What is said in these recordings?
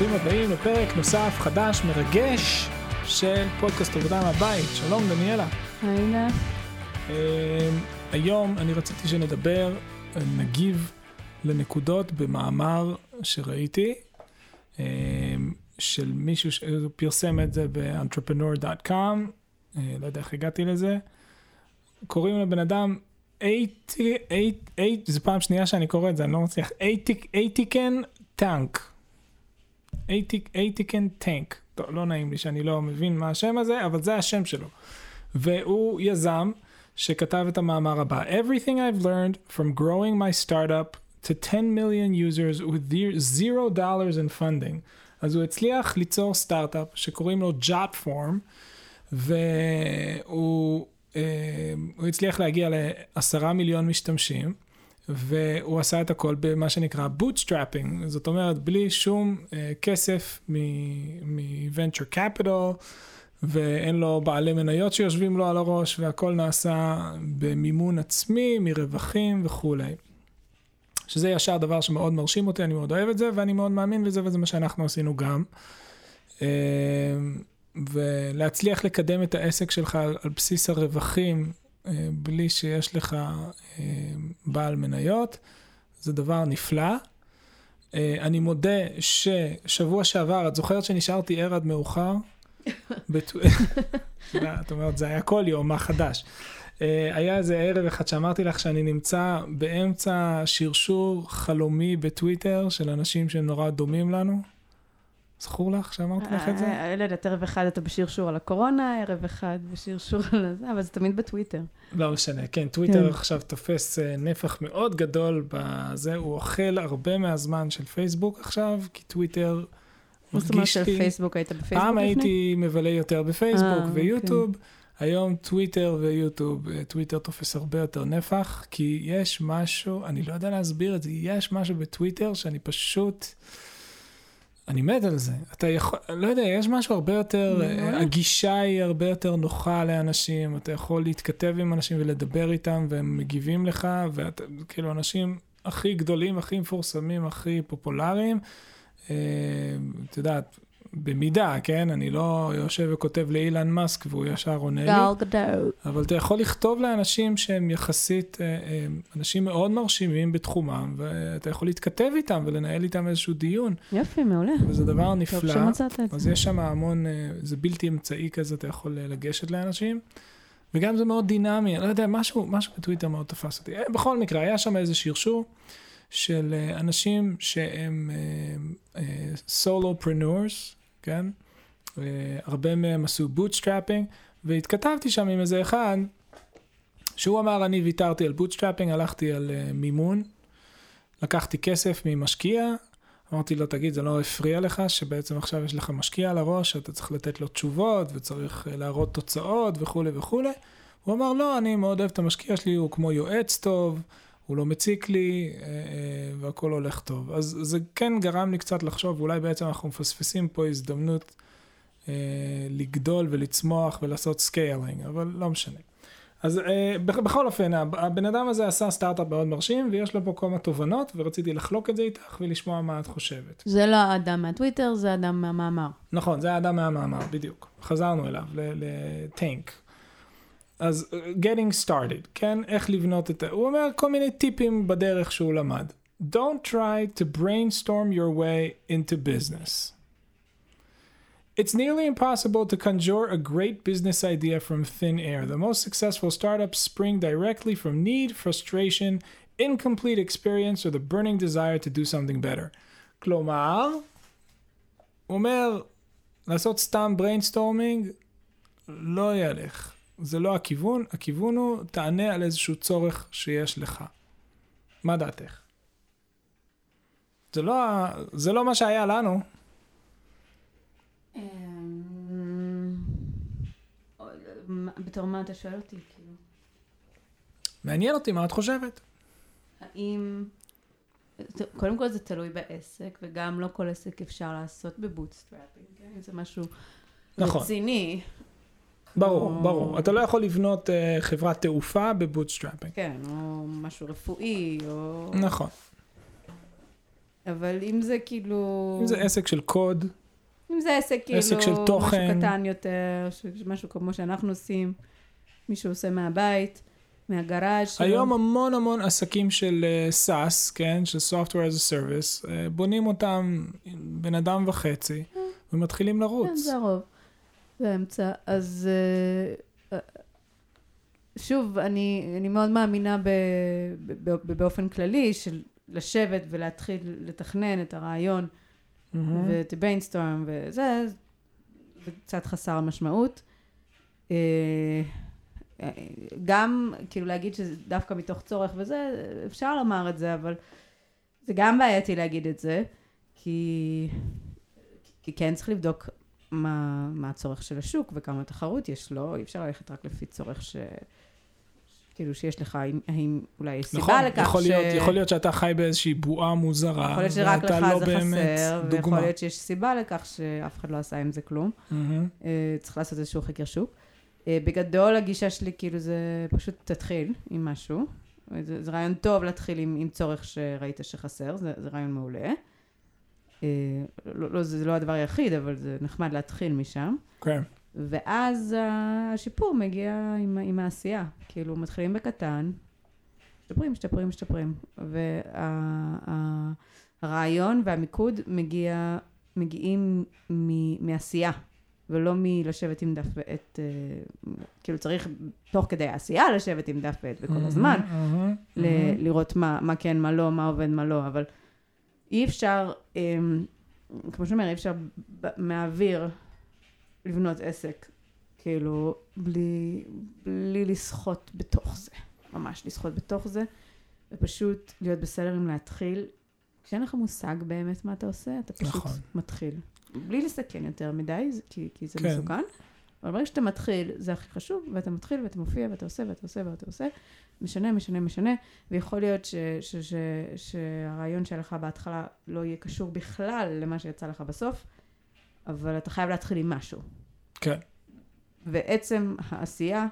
ברוכים הבאים לפרק נוסף, חדש, מרגש של פודקאסט עבודה מהבית. שלום דניאלה. היי נא. אה, היום אני רציתי שנדבר, אה, נגיב לנקודות במאמר שראיתי, אה, של מישהו שפרסם את זה ב-entrepreneur.com, לא יודע איך הגעתי לזה. קוראים לבן אדם אייטי, זו פעם שנייה שאני קורא את זה, אני לא מצליח, אייטיקין טנק. אייטיקין טנק. לא נעים לי שאני לא מבין מה השם הזה, אבל זה השם שלו. והוא יזם שכתב את המאמר הבא. Everything I've learned from growing my startup to 10 million users with zero dollars in funding. אז הוא הצליח ליצור סטארט-אפ שקוראים לו Jotform, והוא אה, הצליח להגיע לעשרה מיליון משתמשים. והוא עשה את הכל במה שנקרא bootstrapping, זאת אומרת בלי שום uh, כסף מ-venture capital, ואין לו בעלי מניות שיושבים לו על הראש, והכל נעשה במימון עצמי, מרווחים וכולי. שזה ישר דבר שמאוד מרשים אותי, אני מאוד אוהב את זה, ואני מאוד מאמין בזה, וזה מה שאנחנו עשינו גם. Uh, ולהצליח לקדם את העסק שלך על, בסיס הרווחים בלי שיש לך אה, בעל מניות, זה דבר נפלא. אה, אני מודה ששבוע שעבר, את זוכרת שנשארתי ער עד מאוחר? את אומרת, זה היה כל יום, מה חדש? היה איזה ערב אחד שאמרתי לך שאני נמצא באמצע שרשור חלומי בטוויטר של אנשים שנורא דומים לנו. זכור לך שאמרתי לך את זה? אה, לא יודעת, ערב אחד אתה בשרשור על הקורונה, ערב אחד בשרשור על זה, אבל זה תמיד בטוויטר. לא משנה, כן, טוויטר כן. עכשיו תופס אה, נפח מאוד גדול בזה, הוא אוכל הרבה מהזמן של פייסבוק עכשיו, כי טוויטר מרגיש לי... זאת אומרת של פייסבוק, היית בפייסבוק פעם הייתי מבלה יותר בפייסבוק אה, ויוטיוב. כן. היום טוויטר ויוטיוב, טוויטר תופס הרבה יותר נפח, כי יש משהו, אני לא יודע להסביר את זה, יש משהו בטוויטר שאני פשוט... אני מת על זה. אתה יכול, לא יודע, יש משהו הרבה יותר, הגישה היא הרבה יותר נוחה לאנשים, אתה יכול להתכתב עם אנשים ולדבר איתם, והם מגיבים לך, ואתה, כאילו, אנשים הכי גדולים, הכי מפורסמים, הכי פופולריים, אה, את יודעת, במידה, כן? אני לא יושב וכותב לאילן מאסק והוא ישר עונה לי. אבל אתה יכול לכתוב לאנשים שהם יחסית, אה, אה, אנשים מאוד מרשימים בתחומם, ואתה יכול להתכתב איתם ולנהל איתם איזשהו דיון. יופי, מעולה. וזה דבר נפלא. טוב שמצאת את זה. אז יש שם המון, אה, זה בלתי אמצעי כזה, אתה יכול לגשת לאנשים. וגם זה מאוד דינמי, אני לא יודע, משהו, משהו בטוויטר מאוד תפס אותי. בכל מקרה, היה שם איזה שרשור של אנשים שהם solopreneurs, כן? אה, הרבה מהם עשו bootstrapping, והתכתבתי שם עם איזה אחד, שהוא אמר, אני ויתרתי על bootstrapping, הלכתי על אה, מימון, לקחתי כסף ממשקיע, אמרתי לו, תגיד, זה לא הפריע לך שבעצם עכשיו יש לך משקיע על הראש, אתה צריך לתת לו תשובות וצריך אה, להראות תוצאות וכולי וכולי. הוא אמר, לא, אני מאוד אוהב את המשקיע שלי, הוא כמו יועץ טוב, הוא לא מציק לי, אה, אה, והכל הולך טוב. אז זה כן גרם לי קצת לחשוב, אולי בעצם אנחנו מפספסים פה הזדמנות אה, לגדול ולצמוח ולעשות scaling, אבל לא משנה. אז בכל אופן, הבן אדם הזה עשה סטארט-אפ מאוד מרשים, ויש לו פה מיני תובנות, ורציתי לחלוק את זה איתך ולשמוע מה את חושבת. זה לא האדם מהטוויטר, זה האדם מהמאמר. נכון, זה האדם מהמאמר, בדיוק. חזרנו אליו, לטנק. אז uh, getting started, כן? איך לבנות את ה... הוא אומר כל מיני טיפים בדרך שהוא למד. Don't try to brainstorm your way into business. It's nearly impossible to conjure a great business idea from thin air. The most successful startups spring directly from need, frustration, incomplete experience, or the burning desire to do something better. כלומר, הוא אומר, לעשות סתם brainstorming לא ילך. זה לא הכיוון, הכיוון הוא תענה על איזשהו צורך שיש לך. מה דעתך? זה לא, זה לא מה שהיה לנו. אמ, בתור מה אתה שואל אותי? כאילו? מעניין אותי מה את חושבת. האם... קודם כל זה תלוי בעסק, וגם לא כל עסק אפשר לעשות ב bootstrapping, כן? זה משהו נכון. רציני. ברור, או... ברור. אתה לא יכול לבנות אה, חברת תעופה ב bootstrapping. כן, או משהו רפואי, או... נכון. אבל אם זה כאילו... אם זה עסק של קוד, אם זה עסק כאילו... עסק של תוכן. משהו קטן יותר, משהו כמו שאנחנו עושים, מישהו עושה מהבית, מהגראז' שלו. היום המון המון עסקים של uh, SaaS, כן, של Software as a Service, uh, בונים אותם בן אדם וחצי, ומתחילים לרוץ. כן, זה הרוב. זה האמצע. אז אה, אה, שוב, אני, אני מאוד מאמינה ב, ב, ב, באופן כללי של לשבת ולהתחיל לתכנן את הרעיון מהמם. ואת brainstorm וזה, זה קצת חסר משמעות. אה, גם, כאילו להגיד שזה דווקא מתוך צורך וזה, אפשר לומר את זה, אבל זה גם בעייתי להגיד את זה, כי, כי כן צריך לבדוק מה, מה הצורך של השוק וכמה תחרות יש לו, אי אפשר ללכת רק לפי צורך ש... כאילו שיש לך, האם, האם אולי יש סיבה נכון, לכך יכול ש... להיות, יכול להיות שאתה חי באיזושהי בועה מוזרה, יכול להיות שרק ואתה לך לא זה חסר, ויכול דוגמה. להיות שיש סיבה לכך שאף אחד לא עשה עם זה כלום. מהמם. אה, צריך לעשות איזשהו חקר שוק. אה, בגדול הגישה שלי כאילו זה פשוט תתחיל עם משהו. זה, זה רעיון טוב להתחיל עם, עם צורך שראית שחסר, זה, זה רעיון מעולה. אה, לא, לא, זה לא הדבר היחיד, אבל זה נחמד להתחיל משם. כן, ואז השיפור מגיע עם, עם העשייה. כאילו, מתחילים בקטן, משתפרים, משתפרים, משתפרים. והרעיון והמיקוד מגיע, מגיעים מ, מעשייה, ולא מלשבת עם דף ועט, אה, כאילו צריך תוך כדי העשייה לשבת עם דף ועט וכל הזמן, מהמם, ל- מהמם. לראות מה, מה כן, מה לא, מה עובד, מה לא, אבל אי אפשר, אמ, כמו שאומר, אי אפשר מהאוויר לבנות עסק, כאילו, בלי, בלי לשחות בתוך זה, ממש לשחות בתוך זה, ופשוט להיות בסדר עם להתחיל. כשאין לך מושג באמת מה אתה עושה, אתה פשוט נכון. מתחיל. בלי לסכן יותר מדי, כי, כי זה כן. מסוכן. אבל ברגע שאתה מתחיל, זה הכי חשוב, ואתה מתחיל ואתה מופיע ואתה עושה ואתה עושה ואתה עושה, משנה, משנה, משנה, ויכול להיות ש, ש, ש, שהרעיון שהיה לך בהתחלה לא יהיה קשור בכלל למה שיצא לך בסוף, אבל אתה חייב להתחיל עם משהו. כן, ועצם העשייה,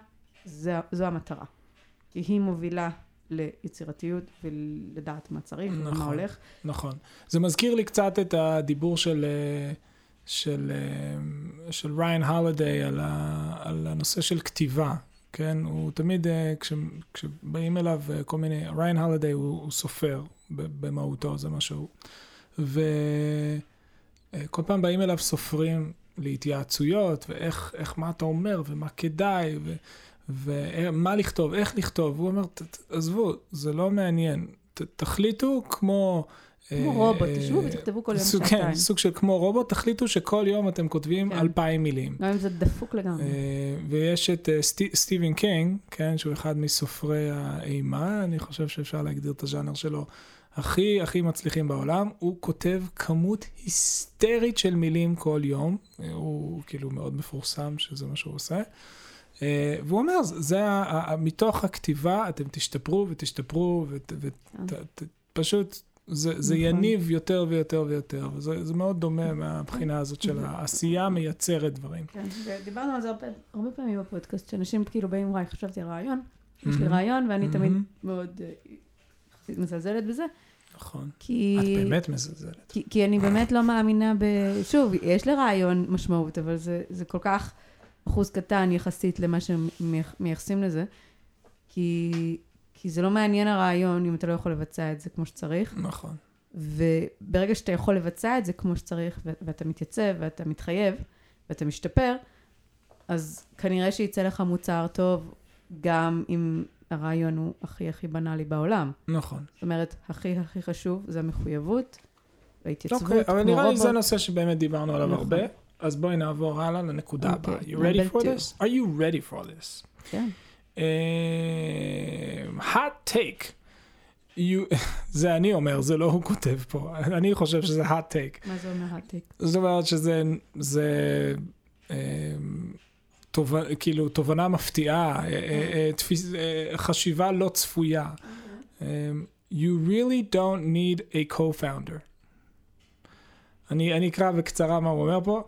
זה, זו המטרה. כי היא מובילה ליצירתיות ולדעת מה צריך ומה נכון. הולך. נכון. זה מזכיר לי קצת את הדיבור של, אה, של, אה, של ריין הולדיי על, ה, על הנושא של כתיבה, כן? הוא תמיד, אה, כש, כשבאים אליו אה, כל מיני, ריין הולדיי הוא, הוא סופר במהותו, זה מה שהוא. וכל פעם באים אליו סופרים להתייעצויות, ואיך, איך, מה אתה אומר, ומה כדאי, ו... ומה לכתוב, איך לכתוב, הוא אומר, "ת- ת- עזבו, זה לא מעניין, ת, תחליטו כמו... כמו אה, רובוט, תשבו ותכתבו כל יום סוג- שעתיים. כן, סוג של כמו רובוט, תחליטו שכל יום אתם כותבים כן. אלפיים מילים. גם אם זה דפוק לגמרי. אה, ויש את אה, סטי- סטיבן קינג, כן, שהוא אחד מסופרי האימה, אני חושב שאפשר להגדיר את הז'אנר שלו הכי הכי מצליחים בעולם. הוא כותב כמות היסטרית של מילים כל יום, הוא כאילו מאוד מפורסם שזה מה שהוא עושה. אה, והוא אומר, זה מתוך הכתיבה אתם תשתפרו ותשתפרו ופשוט זה, זה נכון. יניב יותר ויותר ויותר, וזה זה מאוד דומה מהבחינה הזאת של העשייה מייצרת דברים. כן, ודיברנו על זה הרבה, הרבה פעמים בפודקאסט, שאנשים כאילו באים, וואי, חשבתי על רעיון, יש לי. רעיון, ואני. תמיד מאוד אה, מזלזלת בזה, נכון. כי... את באמת מזלזלת. כי, כי אני באמת לא מאמינה ב... שוב, יש לרעיון משמעות, אבל זה, זה כל כך אחוז קטן יחסית למה שמייחסים לזה, כי, כי זה לא מעניין הרעיון אם אתה לא יכול לבצע את זה כמו שצריך, נכון. וברגע שאתה יכול לבצע את זה כמו שצריך, ואתה מתייצב, ואתה מתחייב, ואתה משתפר, אז כנראה שיצא לך מוצר טוב, גם אם הרעיון הוא הכי הכי בנאלי בעולם. נכון. זאת אומרת, הכי הכי חשוב זה המחויבות, וההתייצבות, אוקיי, אבל כמו נראה לי זה. נושא שבאמת דיברנו עליו נכון. הרבה, אז בואי נעבור הלאה לנקודה אוקיי, הבאה. You ready for this? Are you ready for this? כן. Um, hot take. You, זה אני אומר, זה לא הוא כותב פה. אני חושב שזה hot take. מה זה אומר העתיק? זאת אומרת שזה זה, um, תובע, כאילו תובנה מפתיעה, אה, אה, אה, תפיס, אה, חשיבה לא צפויה. Um, you really don't need a co-founder. אני, אני אקרא בקצרה מה הוא אומר פה.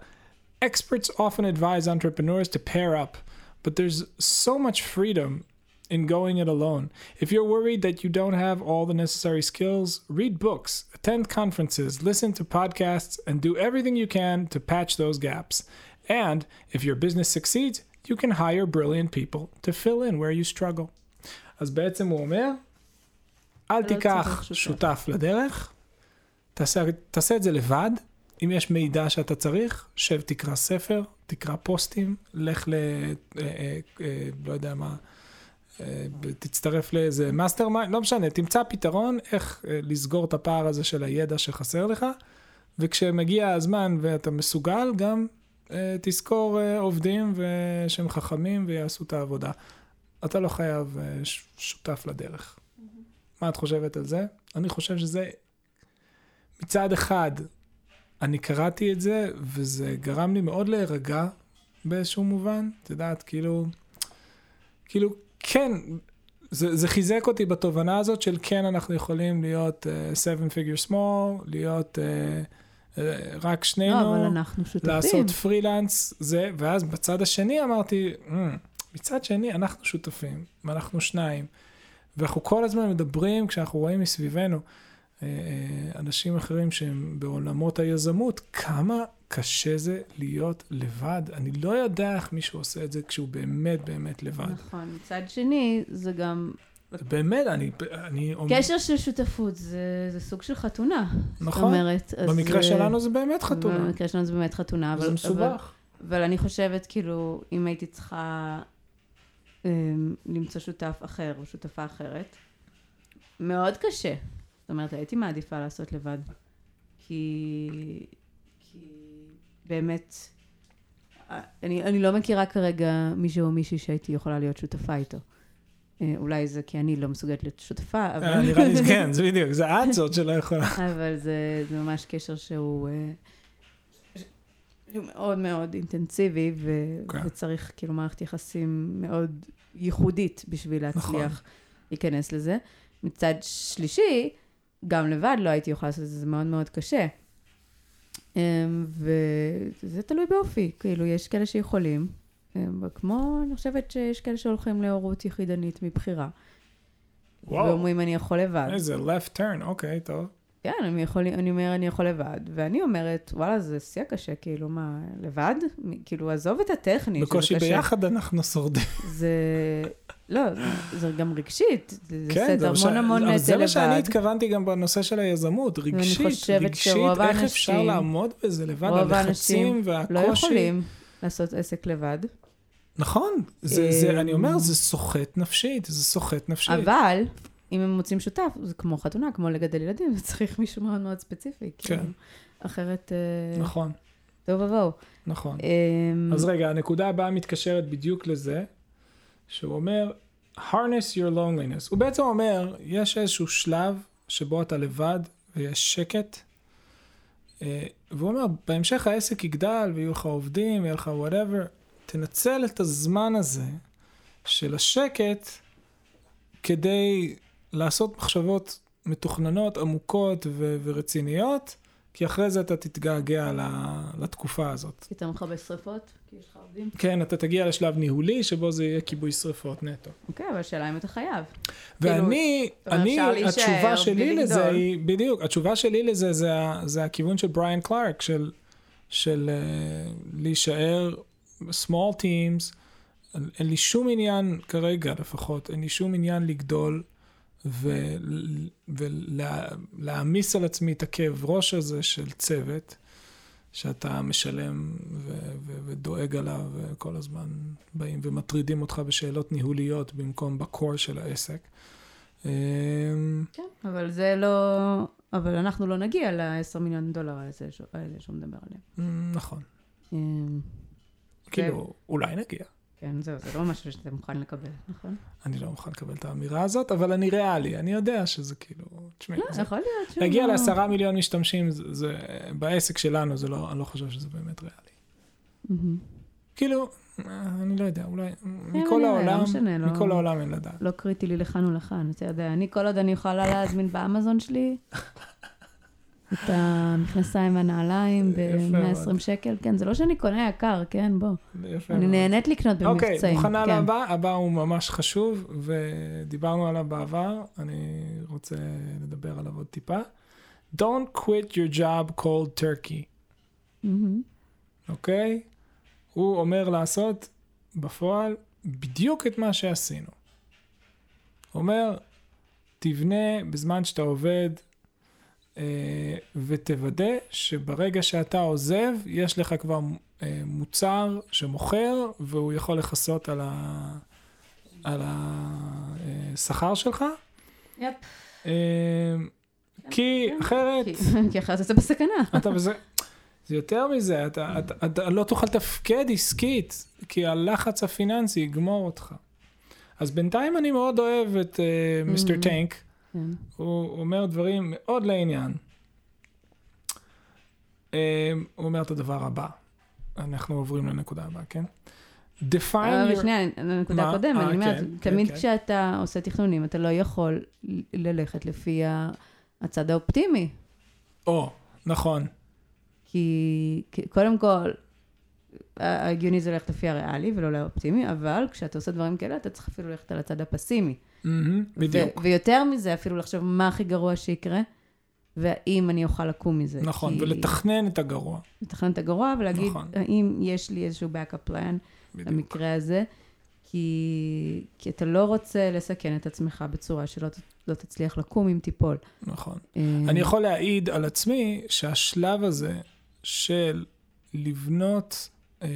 Experts often advise entrepreneurs to pair up, but there's so much freedom in going it alone. If you're worried that you don't have all the necessary skills, read books, attend conferences, listen to podcasts, and do everything you can to patch those gaps. And if your business succeeds, you can hire brilliant people to fill in where you struggle. אז בעצם הוא אומר, אל לא תיקח צריך שותף. שותף לדרך, תעשה, תעשה את זה לבד. אם יש מידע שאתה צריך, שב תקרא ספר, תקרא פוסטים, לך ל... אה, אה, אה, לא יודע מה, תצטרף לאיזה mastermind, לא משנה, תמצא פתרון איך לסגור את הפער הזה של הידע שחסר לך, וכשמגיע הזמן ואתה מסוגל, גם תזכור עובדים שהם חכמים ויעשו את העבודה. אתה לא חייב שותף לדרך. מה את חושבת על זה? אני חושב שזה, מצד אחד, אני קראתי את זה, וזה גרם לי מאוד להירגע באיזשהו מובן. את יודעת, כאילו, כאילו, כן, זה, זה חיזק אותי בתובנה הזאת של כן, אנחנו יכולים להיות uh, seven figure small, להיות uh, uh, רק שנינו. לא. לעשות פרילנס, זה, ואז בצד השני אמרתי, "מ, מצד שני, אנחנו שותפים, ואנחנו שניים, ואנחנו כל הזמן מדברים, כשאנחנו רואים מסביבנו אנשים אחרים שהם בעולמות היזמות, כמה קשה זה להיות לבד. אני לא יודע איך מישהו עושה את זה כשהוא באמת באמת לבד. נכון. מצד שני, זה גם... באמת, אני, אני אומר, קשר של שותפות, זה, זה סוג של חתונה. נכון. זאת אומרת, אז... במקרה אה, שלנו זה באמת חתונה, במקרה שלנו זה באמת חתונה. אבל, זה אבל, מסובך. אבל אני חושבת, כאילו, אם הייתי צריכה אמ, למצוא שותף אחר או שותפה אחרת, מאוד קשה. זאת אומרת, הייתי מעדיפה לעשות לבד. כי, כי באמת, אני, אני לא מכירה כרגע מישהו או מישהי שהייתי יכולה להיות שותפה איתו. אה, אולי זה כי אני לא מסוגלת להיות שותפה, אבל... אה, נראה לי, כן, זה בדיוק, זה את זאת שלא יכולה. אבל זה, זה ממש קשר שהוא אה, מאוד מאוד אינטנסיבי, ו, כן. וצריך כאילו מערכת יחסים מאוד ייחודית בשביל נכון. להצליח להיכנס לזה. מצד שלישי, גם לבד לא הייתי יכולה לעשות את זה, זה מאוד מאוד קשה. אמ, וזה תלוי באופי, כאילו, יש כאלה שיכולים, אמ, וכמו, אני חושבת שיש כאלה שהולכים להורות יחידנית מבחירה. וואו, ואומרים, אני יכול לבד. איזה left turn, אוקיי, טוב. כן, אני, יכול, אני אומר, אני יכול לבד, ואני אומרת, וואלה, זה שיא קשה, כאילו, מה, לבד? כאילו, עזוב את הטכני, בקושי. ביחד אנחנו שורדים. זה, לא, זה גם רגשית, זה כן, זה המון המון אבל זה נטל מה שאני לבד. התכוונתי גם בנושא של היזמות, רגשית, רגשית, איך אפשר לעמוד בזה לבד, הלחצים האנשים והקושי. לא יכולים לעשות עסק לבד, נכון, זה, זה, אמ, אני אומר, זה סוחט נפשית, זה סוחט נפשית. אבל אם הם מוצאים שותף, זה כמו חתונה, כמו לגדל ילדים, זה צריך מישהו מאוד מאוד ספציפי. כן. כאילו, אחרת, אה, נכון, טוב ובואו. נכון. אז רגע, הנקודה הבאה מתקשרת בדיוק לזה, שהוא אומר, harness your loneliness. הוא בעצם אומר, יש איזשהו שלב שבו אתה לבד ויש שקט, אה, והוא אומר, בהמשך העסק יגדל ויהיו לך עובדים, יהיה לך whatever, תנצל את הזמן הזה של השקט כדי לעשות מחשבות מתוכננות, עמוקות ו- ורציניות, כי אחרי זה אתה תתגעגע לתקופה הזאת. כי אתה מכבה שרפות? כי יש לך עובדים? כן, אתה תגיע לשלב ניהולי, שבו זה יהיה כיבוי שרפות נטו. אוקיי, אבל השאלה אם אתה חייב. ואני, אומרת, אני, התשובה שלי לזה. היא, בדיוק, התשובה שלי לזה זה, זה הכיוון של בריאן קלארק, של, של uh, להישאר small teams, אין לי שום עניין, כרגע לפחות, אין לי שום עניין לגדול ולהעמיס על עצמי את הכאב ראש הזה של צוות, שאתה משלם ו- ו- ודואג עליו, וכל הזמן באים ומטרידים אותך בשאלות ניהוליות במקום בקור של העסק. אמ, כן. אבל זה לא... אבל אנחנו לא נגיע ל-10 מיליון דולר האלה שהוא מדבר עליהם. נכון. אמ, כאילו, אולי נגיע. כן, זהו, זה לא משהו שאתה מוכן לקבל, נכון? אני לא מוכן לקבל את האמירה הזאת, אבל אני ריאלי, אני יודע שזה כאילו, תשמעי, לא, זה- יכול להיות שהוא... להגיע לא- לעשרה מיליון משתמשים, זה, זה, בעסק שלנו, זה לא, אני לא חושב שזה באמת ריאלי. מהמם. כאילו, אה, אני לא יודע, אולי, מכל נראה, לא העולם, לא- מכל העולם אין לדעת. לא קריטי לי לכאן או לכאן, אתה יודע, אני כל עוד אני יכולה להזמין באמזון שלי, את המכנסיים והנעליים יפה ב-120 מאוד. שקל. כן, זה לא שאני קונה יקר, כן, בוא. יפה אני. נהנית לקנות אוקיי, במבצעים. מוכנה כן. לבא? הבא הוא ממש חשוב, ודיברנו עליו בעבר, אני רוצה לדבר עליו עוד טיפה. Don't quit your job cold turkey. אוקיי? הוא אומר לעשות בפועל בדיוק את מה שעשינו. אומר, תבנה בזמן שאתה עובד, ותוודא שברגע שאתה עוזב, יש לך כבר אה, מוצר שמוכר, והוא יכול לכסות על, ה... על השכר שלך. יפ. אה, כי אחרת, כי- אחרת אתה בסכנה. אתה בזה... זה יותר מזה, אתה, אתה, אתה לא תוכל לתפקד עסקית, כי הלחץ הפיננסי יגמור אותך. אז בינתיים אני מאוד אוהב את אה, מיסטר Mhm. טנק, כן. הוא אומר דברים מאוד לעניין. אה, הוא אומר את הדבר הבא, אנחנו עוברים לנקודה הבאה, כן? define your... שנייה, לנקודה? הקודמת, אה, אני אומרת, כן, כן, תמיד. כשאתה עושה תכנונים, אתה לא יכול ללכת לפי הצד האופטימי. או, נכון, כי קודם כל, ה- ההגיוני זה ללכת לפי הריאלי ולא לאופטימי, אבל כשאתה עושה דברים כאלה, אתה צריך אפילו ללכת על הצד הפסימי. מהמם, בדיוק. ו- ויותר מזה, אפילו לחשוב מה הכי גרוע שיקרה, והאם אני אוכל לקום מזה. נכון, כי- ולתכנן את הגרוע. לתכנן את הגרוע ולהגיד, נכון. האם יש לי איזשהו backup plan בדיוק. במקרה הזה, כי, כי אתה לא רוצה לסכן את עצמך בצורה שלא לא תצליח לקום אם תיפול. נכון. אה, אני יכול להעיד על עצמי שהשלב הזה של לבנות, אה,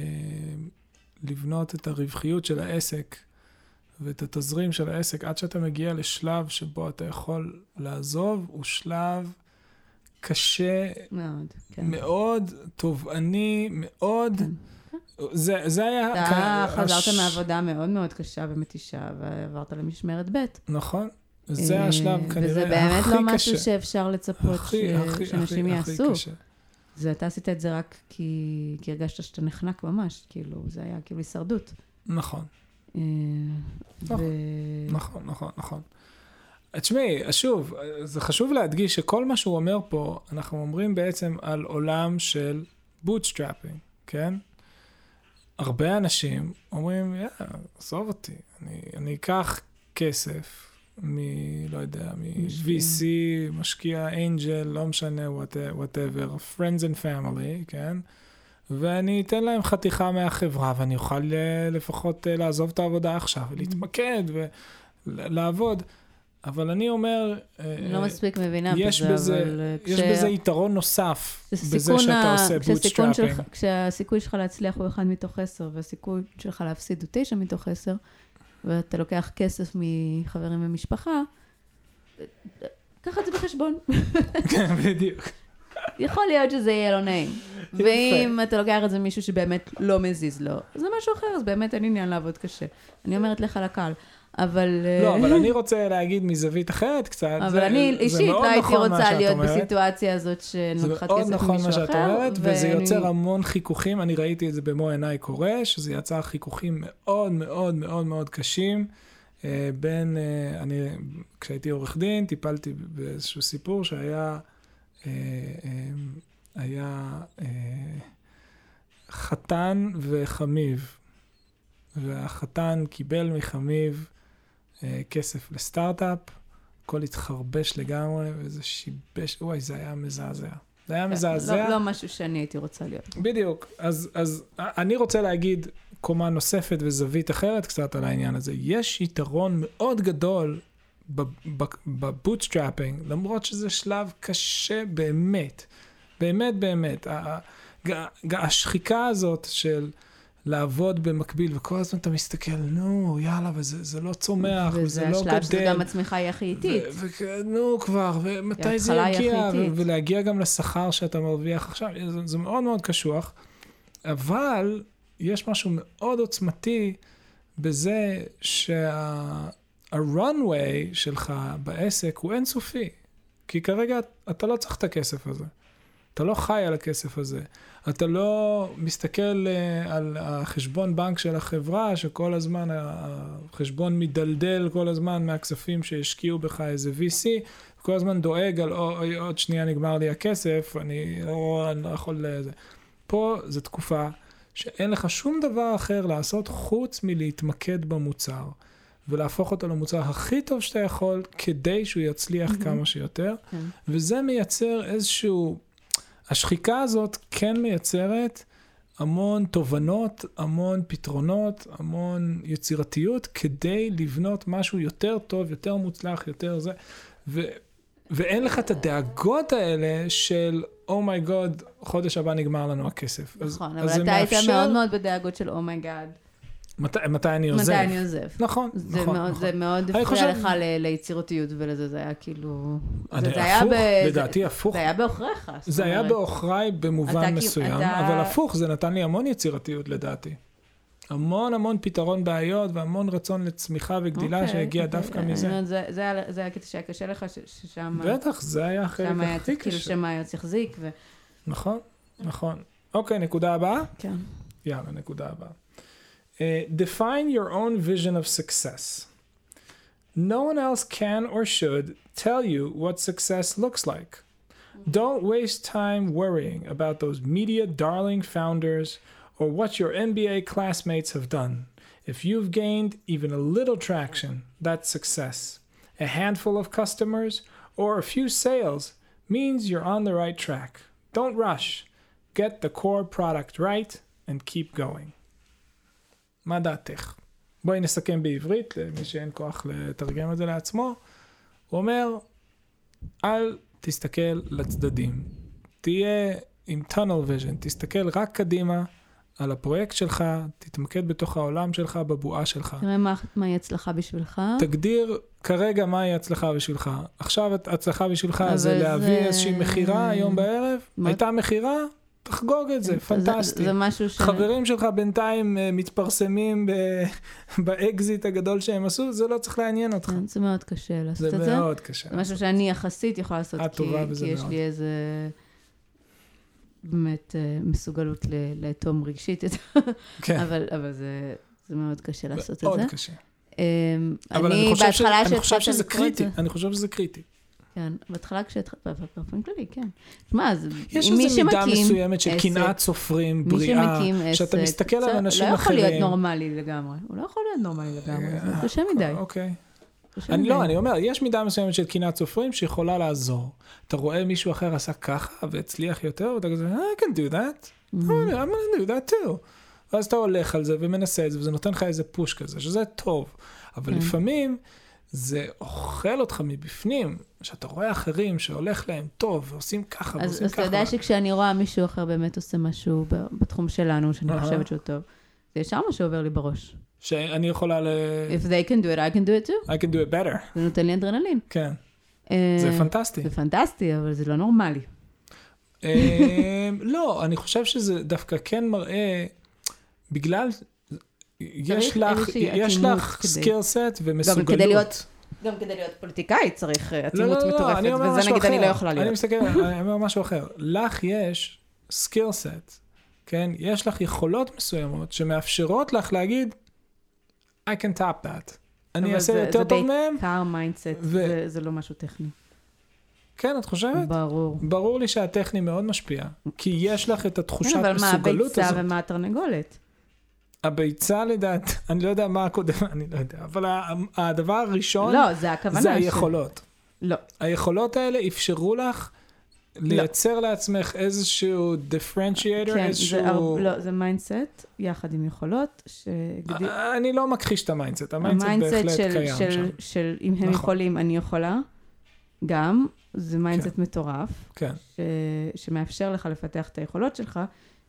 לבנות את הרווחיות של העסק ואת התזרים של העסק עד שאתה מגיע לשלב שבו אתה יכול לעזוב, הוא שלב קשה מאוד, כן. מאוד, תובעני מאוד. כן. זה, זה היה... אתה כ- חזרת הש- מעבודה מאוד מאוד קשה ומתישה, ועברת למשמרת ב'. נכון. זה אה, השלב כנראה וזה באמת הכי לא קשה. משהו שאפשר לצפות הכי, ש- הכי, שאנשים הכי, הכי יעשו. קשה. זה אתה עשית את זה רק כי, כי הרגשת שאתה נחנק ממש, כאילו, זה היה כאילו הישרדות. נכון. אה, נכון, נכון, נכון, נכון. תשמעי, שוב, זה חשוב להדגיש שכל מה שהוא אומר פה, אנחנו אומרים בעצם על עולם של bootstrapping, כן? הרבה אנשים אומרים, יאללה, עזוב אותי, אני, אני אקח כסף מ... לא יודע, מ-VC, משקיע angel, לא משנה, whatever, friends and family, כן? ואני אתן להם חתיכה מהחברה, ואני אוכל אה, לפחות אה, לעזוב את העבודה עכשיו, ולהתמקד ולעבוד. אבל אני אומר, אה, לא מספיק מבינה יש בזה, בזה- אבל יש בזה יתרון נוסף, בזה שאתה עושה bootstrapping. כשהסיכוי שלך להצליח הוא 1 מתוך 10, והסיכוי שלך להפסיד הוא 9 מתוך 10, ואתה לוקח כסף מחברים ומשפחה, קח את זה בחשבון. כן, בדיוק. יכול להיות שזה יהיה לא נעים. ואם אתה לוקח את זה מישהו שבאמת לא מזיז לו, זה משהו אחר, אז באמת אין עניין לעבוד קשה. אני אומרת לך לקהל. אבל... לא, אה, אבל אני רוצה להגיד מזווית אחרת קצת. אבל זה- אני זה אישית מאוד לא הייתי נכון רוצה להיות אומרת. בסיטואציה הזאת שאני זה לוקחת מאוד כסף נכון ממישהו מה אחר. שאת אומרת, וזה ואני- יוצר המון חיכוכים, אני ראיתי את זה במו עיניי קורה, שזה יצר חיכוכים מאוד מאוד מאוד מאוד קשים. אה, בין, אה, אני, כשהייתי עורך דין, טיפלתי באיזשהו סיפור שהיה, היה אה, חתן וחמיב, והחתן קיבל מחמיב אה, כסף לסטארט-אפ, הכל התחרבש לגמרי, וזה שיבש, וואי, זה היה מזעזע. זה היה מזעזע. לא, לא משהו שאני הייתי רוצה להיות. בדיוק. אז, אז אני רוצה להגיד קומה נוספת וזווית אחרת קצת על העניין הזה. יש יתרון מאוד גדול ב bootstrapping, למרות שזה שלב קשה באמת. באמת באמת. השחיקה הזאת של לעבוד במקביל, וכל הזמן אתה מסתכל, נו, יאללה, וזה זה לא צומח, וזה וזה לא השלב שזה גדל. גם הצמיחה היא הכי איטית. ו- נו כבר, ומתי זה יגיע. ולהגיע גם לשכר שאתה מרוויח עכשיו, זה, זה מאוד מאוד קשוח, אבל יש משהו מאוד עוצמתי בזה שה-runway שלך בעסק הוא אינסופי, כי כרגע אתה לא צריך את הכסף הזה. אתה לא חי על הכסף הזה. אתה לא מסתכל uh, על החשבון בנק של החברה, שכל הזמן החשבון מדלדל כל הזמן מהכספים שהשקיעו בך איזה VC, כל הזמן דואג על "אוי, עוד שנייה נגמר לי הכסף, אני לא, אני לא יכול לזה. פה זו תקופה שאין לך שום דבר אחר לעשות חוץ מלהתמקד במוצר, ולהפוך אותו למוצר הכי טוב שאתה יכול, כדי שהוא יצליח מהמם. כמה שיותר, כן. וזה מייצר איזשהו... השחיקה הזאת כן מייצרת המון תובנות, המון פתרונות, המון יצירתיות, כדי לבנות משהו יותר טוב, יותר מוצלח, יותר זה. ו... ואין לך את הדאגות האלה של, אומייגוד, חודש הבא נגמר לנו הכסף. אז- נכון, אז אבל זה אתה היית מאפשר- מאוד מאוד בדאגות של אומייגאד. מתי, מתי אני עוזב? מתי אני עוזב? נכון, זה נכון, מאוד- נכון. זה מאוד הפריע חושב- לך ל- ליצירתיות ולזה, זה היה כאילו... אני- זה- זה היה הפוך, ב- לדעתי זה- הפוך. זה היה בעוכריך. זה היה אומרת. בעוכריי במובן אתה כאילו- מסוים, אתה- אבל הפוך, זה נתן לי המון יצירתיות לדעתי. המון המון פתרון בעיות והמון רצון לצמיחה וגדילה אוקיי, שהגיע אוקיי. דווקא אני מזה. זה- זה היה- זה היה קטע שהיה קשה לך, ששם... בטח, זה היה החלק שם היה הכי כאילו קשה. שם היה צריך זיק, ו... נכון, נכון. אוקיי, נקודה הבאה? כן. יאללה, נקודה הבאה. Uh, define your own vision of success. No one else can or should tell you what success looks like. Don't waste time worrying about those media darling founders or what your MBA classmates have done. If you've gained even a little traction, that's success. A handful of customers or a few sales means you're on the right track. Don't rush. Get the core product right and keep going. מה דעתך? בואי נסכם בעברית, למי שאין כוח לתרגם את זה לעצמו. הוא אומר, אל תסתכל לצדדים. תהיה עם tunnel vision, תסתכל רק קדימה על הפרויקט שלך, תתמקד בתוך העולם שלך, בבועה שלך. תראה מה- מהי הצלחה בשבילך. תגדיר כרגע מהי הצלחה בשבילך. עכשיו הצלחה בשבילך זה להביא זה- איזושהי מכירה היום בערב, מה- הייתה מכירה, תחגוג את זה, פנטסטי. זה משהו ש... חברים שלך בינתיים אה, מתפרסמים ב- באקזיט הגדול שהם עשו, זה לא צריך לעניין אותך. כן, זה מאוד קשה לעשות זה את זה. מאוד קשה. זה משהו שאני יחסית יכולה לעשות, את כי, כי יש מאוד. לי איזה באמת אה, מסוגלות לאטום רגשית, כן, אבל, אבל זה, זה מאוד קשה לעשות את מאוד זה. קשה. אמ, אבל אני חושב ש- אני חושב שזה את קריטי, זה, אני חושב שזה קריטי. כן, בהתחלה כשהתחלת, באופן כללי, כן. שמע, יש מי איזו מידה שמקים מסוימת של עסק, קנאת סופרים, בריאה, שמקים עסק, שאתה מסתכל על אנשים לא יכול להיות אחרים. נורמלי לגמרי, הוא לא יכול להיות נורמלי לגמרי, זה קשה מדי. אוקיי. אני. לא, אני אומר, יש מידה מסוימת של קנאת סופרים שיכולה לעזור. אתה רואה מישהו אחר עשה ככה והצליח יותר, ואתה כזה, I can do that, Mhm. I'm gonna do that too. ואז אתה הולך על זה ומנסה את זה, וזה נותן לך איזה פוש כזה, שזה טוב. אבל כן. לפעמים זה אוכל אותך מבפנים, שאתה רואה אחרים שהולך להם טוב, ועושים ככה, אז, ועושים אז אתה ככה. יודע שכשאני רואה מישהו אחר באמת עושה משהו בתחום שלנו, שאני אהה. חושבת שהוא טוב, זה ישר מה שעובר לי בראש. שאני יכולה ל... If they can do it, I can do it too. I can do it better. זה נותן לי אדרנלין. כן, אה, זה פנטסטי. זה פנטסטי, אבל זה לא נורמלי. אמ, לא, אני חושב שזה דווקא כן מראה, בגלל, יש לך, יש לך skill set ומסוגלות. גם כדי להיות- גם כדי להיות פוליטיקאי צריך אה, לא, אטימות לא, לא, מטורפת, אני אומר וזה נגיד אני אחר. לא יכולה אני להיות. מסתכל, אני אומר משהו אחר. לך יש skill set, כן? יש לך יכולות מסוימות שמאפשרות לך להגיד, I can top that. אני אעשה זה- יותר זה טוב מהם? בעיקר mindset, ו- זה- זה לא משהו טכני. כן, את חושבת? ברור. ברור לי שהטכני מאוד משפיע, כי יש לך את התחושת כן, אבל מה מסוגלות הביצה הזאת. ומה התרנגולת? הביצה לדעת, אני לא יודע מה הקודם, אני לא יודע, אבל הדבר הראשון לא, זה הכוונה. זה ש- היכולות. לא. היכולות האלה אפשרו לך לייצר לעצמך איזשהו differentiator, כן, זה איזשהו... הר- לא, זה mindset יחד עם יכולות, שגדי- אני לא מכחיש את ה mindset, ה mindset בהחלט של, קיים של, שם. של אם הם נכון. יכולים, אני יכולה, גם, זה mindset מטורף, כן, ש, שמאפשר לך לפתח את היכולות שלך,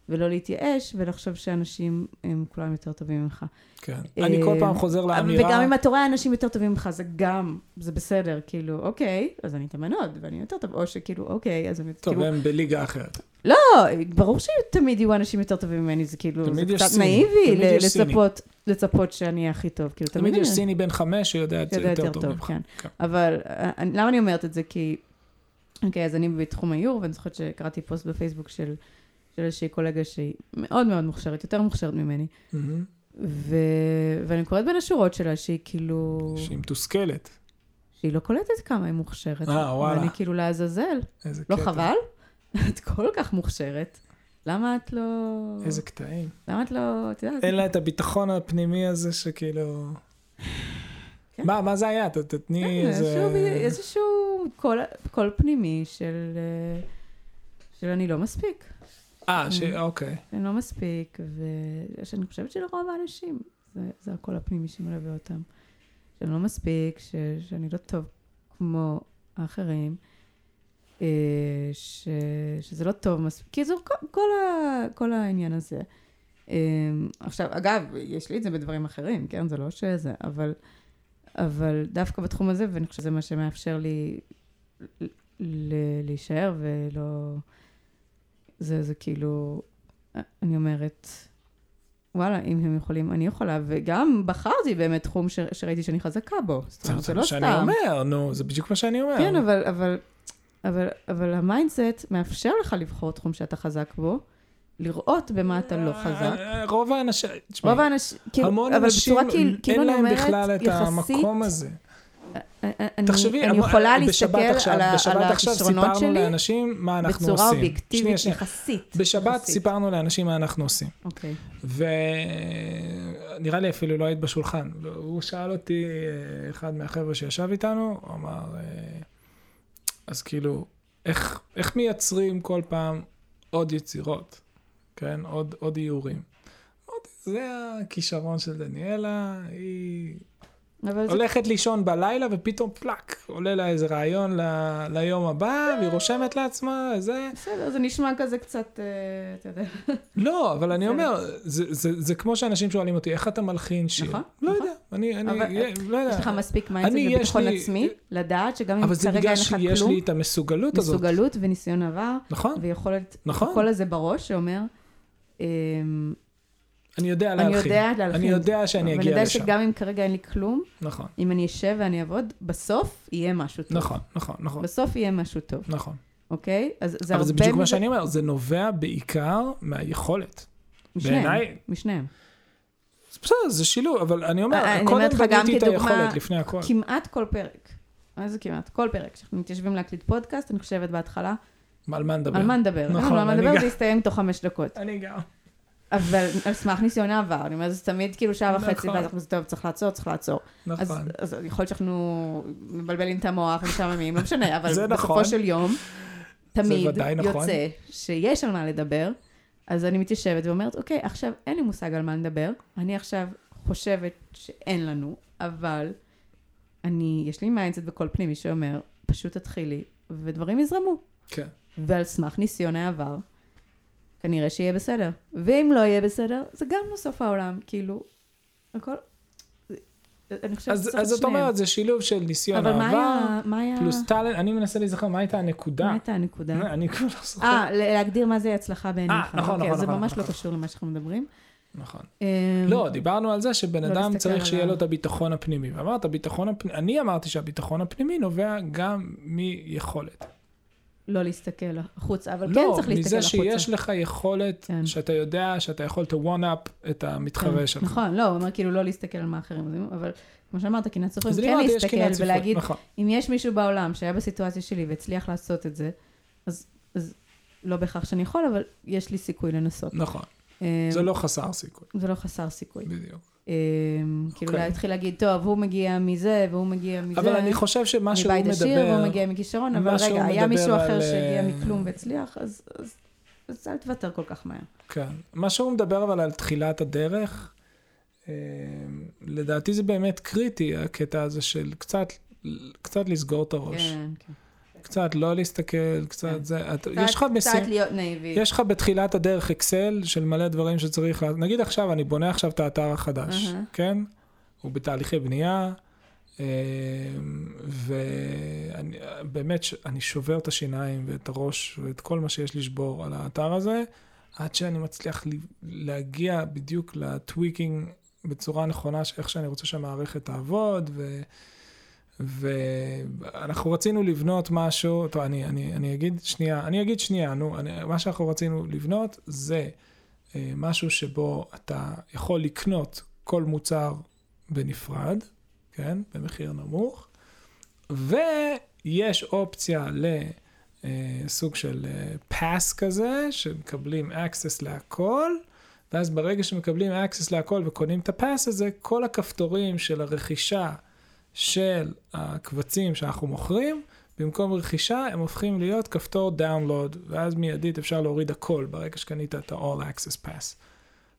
ולא להתייאש, ולחשוב שאנשים הם כולם יותר טובים ממך. כן. אה, אני כל פעם חוזר וגם לאמירה, אם אתה רואה אנשים יותר טובים ממך, זה גם, זה בסדר, כאילו, אוקיי, אז אני אתאמן עוד, ואני יותר טוב, או שכאילו, אוקיי, אז אני, טוב, כאילו, הם בליגה אחרת. לא, ברור שתמיד יהיו אנשים יותר טובים ממני, זה כאילו, זה קצת סיני, נאיבי. לצפות, לצפות שאני אהיה הכי טוב, כאילו, תמיד תמיד יש סיני בן חמש שיודע את זה יותר טוב ממך. כן. כן. אבל אה, למה אני אומרת את זה? כי, אוקיי, אז אני בתחום האיור, ואני זוכרת שקראתי פוסט בפייסבוק של, של איזושהי קולגה שהיא מאוד מאוד מוכשרת, יותר מוכשרת ממני, מהמם. ו... ואני קוראת בין השורות שלה שהיא כאילו, שהיא מתוסכלת. שהיא לא קולטת כמה היא מוכשרת. אה, וואלה. ואני כאילו לעזאזל. איזה לא קטע. חבל? את כל כך מוכשרת. למה את לא... איזה קטעים. למה את לא... את יודעת... אין לה את הביטחון הפנימי הזה שכאילו... כן. מה, מה זה היה? תתני כן, איזה... איזשהו, איזשהו קול, קול פנימי של, אה, של אני לא מספיק. אה, ש... אוקיי. אני לא מספיק, ושאני חושבת שלרוב האנשים, זה, זה הקול הפנימי שמלווה אותם. שאני לא מספיק, ש, שאני לא טוב כמו האחרים, אה, ש, שזה לא טוב מספיק. קיצור, כל, כל, ה, כל העניין הזה. אה, עכשיו, אגב, יש לי את זה בדברים אחרים, כן? זה לא שזה, אבל, אבל דווקא בתחום הזה, ואני חושבת שזה מה שמאפשר לי ל- להישאר ולא... זה, זה כאילו, אני אומרת, וואלה, אם הם יכולים, אני יכולה, וגם בחרתי באמת תחום ש, שראיתי שאני חזקה בו. זאת זה אומרת, זה זה לא מה סתם. שאני אומר, נו, זה בדיוק מה שאני אומר. כן, אבל, אבל, אבל, אבל ה mindset מאפשר לך לבחור תחום שאתה חזק בו, לראות במה אתה לא חזק. אה, רוב האנשים, תשמעי, כאילו, המון אבל אנשים, בצורה כאילו, כאילו אין אני להם אומרת, בכלל את יחסית, המקום הזה. אני, תחשבי, אני יכולה להסתכל עכשיו- על, בשבת על עכשיו הכישרונות סיפרנו שלי לאנשים מה אנחנו בצורה עושים. אובייקטיבית שנייה, שנייה. יחסית. בשבת יחסית. סיפרנו לאנשים מה אנחנו עושים. אוקיי. ונראה לי אפילו לא היית בשולחן. הוא שאל אותי, אה, אחד מהחבר'ה שישב איתנו, הוא אמר, אה, אז כאילו, איך, איך מייצרים כל פעם עוד יצירות, כן? עוד, עוד איורים. אמרתי, זה הכישרון של דניאלה, היא אבל זה הולכת לישון בלילה ופתאום פלאק, עולה לה איזה רעיון ל, ליום הבא, והיא רושמת לעצמה, זה... בסדר, זה נשמע כזה קצת, אה, אתה יודע. לא, אבל אני. אומר, זה, זה, זה כמו שאנשים שואלים אותי, איך אתה מלחין שיר? נכון, לא נכון. יודע, אני, אני, אבל לא יודע. יש לך מספיק mindset וביטחון לי- עצמי, לדעת שגם אם אבל זה כרגע בגלל אין לך שיש כלום, לי את המסוגלות הזאת. מסוגלות וניסיון עבר, נכון, ויכולת, נכון. הקול הזה בראש שאומר, אמ, אני יודע אני להלחין. יודעת להלחין. אני יודע שאני ואני אגיע לשם. שגם אם כרגע אין לי כלום, נכון, אם אני אשב ואני אעבוד, בסוף יהיה משהו טוב. נכון, נכון, נכון, בסוף יהיה משהו טוב, נכון. אוקיי? אז זה אבל זה הרבה בדיוק מה מזה- שאני אומר, זה נובע בעיקר מהיכולת. משניהם, בעיניי- משניהם. בסדר, זה שילוב, אבל אני אומר, אני קודם אומרת לך גם בניתי את היכולת לפני הכל. כמעט כל פרק. מה זה כמעט? כל פרק. כשאנחנו מתיישבים להקליט פודקאסט, אני חושבת בהתחלה, על מה נדבר? על מה נדבר. נכון, נכון, על מה אני נדבר זה יסתיים תוך חמש דקות. אני גם. אבל על סמך ניסיון העבר, אני אומרת, זה תמיד כאילו שעה וחצי, נכון. ואז אנחנו טוב, צריך לעצור, צריך לעצור. נכון. אז יכול להיות שאנחנו מבלבלים את המוח ומשעממים, לא משנה, אבל נכון. בסופו של יום, תמיד נכון. יוצא שיש על מה לדבר, אז אני מתיישבת ואומרת, אוקיי, עכשיו אין לי מושג על מה לדבר, אני עכשיו חושבת שאין לנו, אבל אני, יש לי mindset בקול פנימי שאומר, פשוט תתחילי, ודברים יזרמו. כן. ועל סמך ניסיון העבר, כנראה שיהיה בסדר. ואם לא יהיה בסדר, זה גם לא סוף העולם, כאילו, הכל... אני חושבת אז שצריך אז את את שניהם. אומרת, זה שילוב של ניסיון העבר. פלוס טאלנט, אני מנסה להיזכר מה הייתה הנקודה. מה הייתה הנקודה? אני כבר לא זוכר. אה, להגדיר מה זה הצלחה בעיניך. אה, נכון, אוקיי, נכון, אז זה נכון, ממש לא נכון. קשור למה שאנחנו מדברים. נכון. אמ, לא, דיברנו על זה שבן לא אדם צריך שיהיה לו את הביטחון הפנימי. ואמרת, הביטחון הפנימי, אני אמרתי שהביטחון הפנימי נובע גם מיכולת. לא להסתכל החוצה, אבל כן לא, צריך להסתכל מזה החוצה. שיש לך יכולת, כן. שאתה יודע שאתה יכול to one up את המתחרה כן, שלך. נכון, לא, הוא אומר כאילו לא להסתכל על מה אחרים עושים, אבל כמו שאמרת, קנאת סופרים, כן להסתכל ספרות, ולהגיד, נכון. אם יש מישהו בעולם שהיה בסיטואציה שלי והצליח לעשות את זה, אז, אז לא בהכרח שאני יכול, אבל יש לי סיכוי לנסות. נכון, אמ, זה לא חסר סיכוי, זה לא חסר סיכוי. בדיוק. אמ, כאילו אוקיי. להתחיל להגיד, טוב, הוא מגיע מזה, והוא מגיע מזה. אבל אני חושב שמה שהוא מבית עשיר, והוא מדבר, מגיע מכישרון, אבל רגע, היה מדבר מישהו אחר שהגיע אה, מכלום והצליח, אז, אל תוותר כל כך מהר. כן. מה שהוא מדבר אבל על תחילת הדרך, אה, לדעתי זה באמת קריטי, הקטע הזה של קצת, קצת לסגור את הראש. כן, כן. קצת לא להסתכל, כן. קצת זה, את, קצת- יש לך משימה, קצת להיות naive. יש לך בתחילת הדרך אקסל של מלא דברים שצריך, לה... נגיד עכשיו, אני בונה עכשיו את האתר החדש. כן? הוא בתהליכי בנייה, אה, ובאמת, אני שובר את השיניים ואת הראש ואת כל מה שיש לשבור על האתר הזה, עד שאני מצליח להגיע בדיוק לטוויקינג בצורה נכונה, איך שאני רוצה שהמערכת תעבוד, ו... ואנחנו רצינו לבנות משהו, טוב, אני, אני, אני אגיד שנייה, אני אגיד שנייה, נו, אני, מה שאנחנו רצינו לבנות זה אה, משהו שבו אתה יכול לקנות כל מוצר בנפרד, כן, במחיר נמוך, ויש אופציה לסוג של פאס כזה, שמקבלים access להכל, ואז ברגע שמקבלים access להכל וקונים את הפאס הזה, כל הכפתורים של הרכישה של הקבצים שאנחנו מוכרים, במקום רכישה, הם הופכים להיות כפתור דאונלוד, ואז מיידית אפשר להוריד הכל ברגע שקנית את ה-all access pass.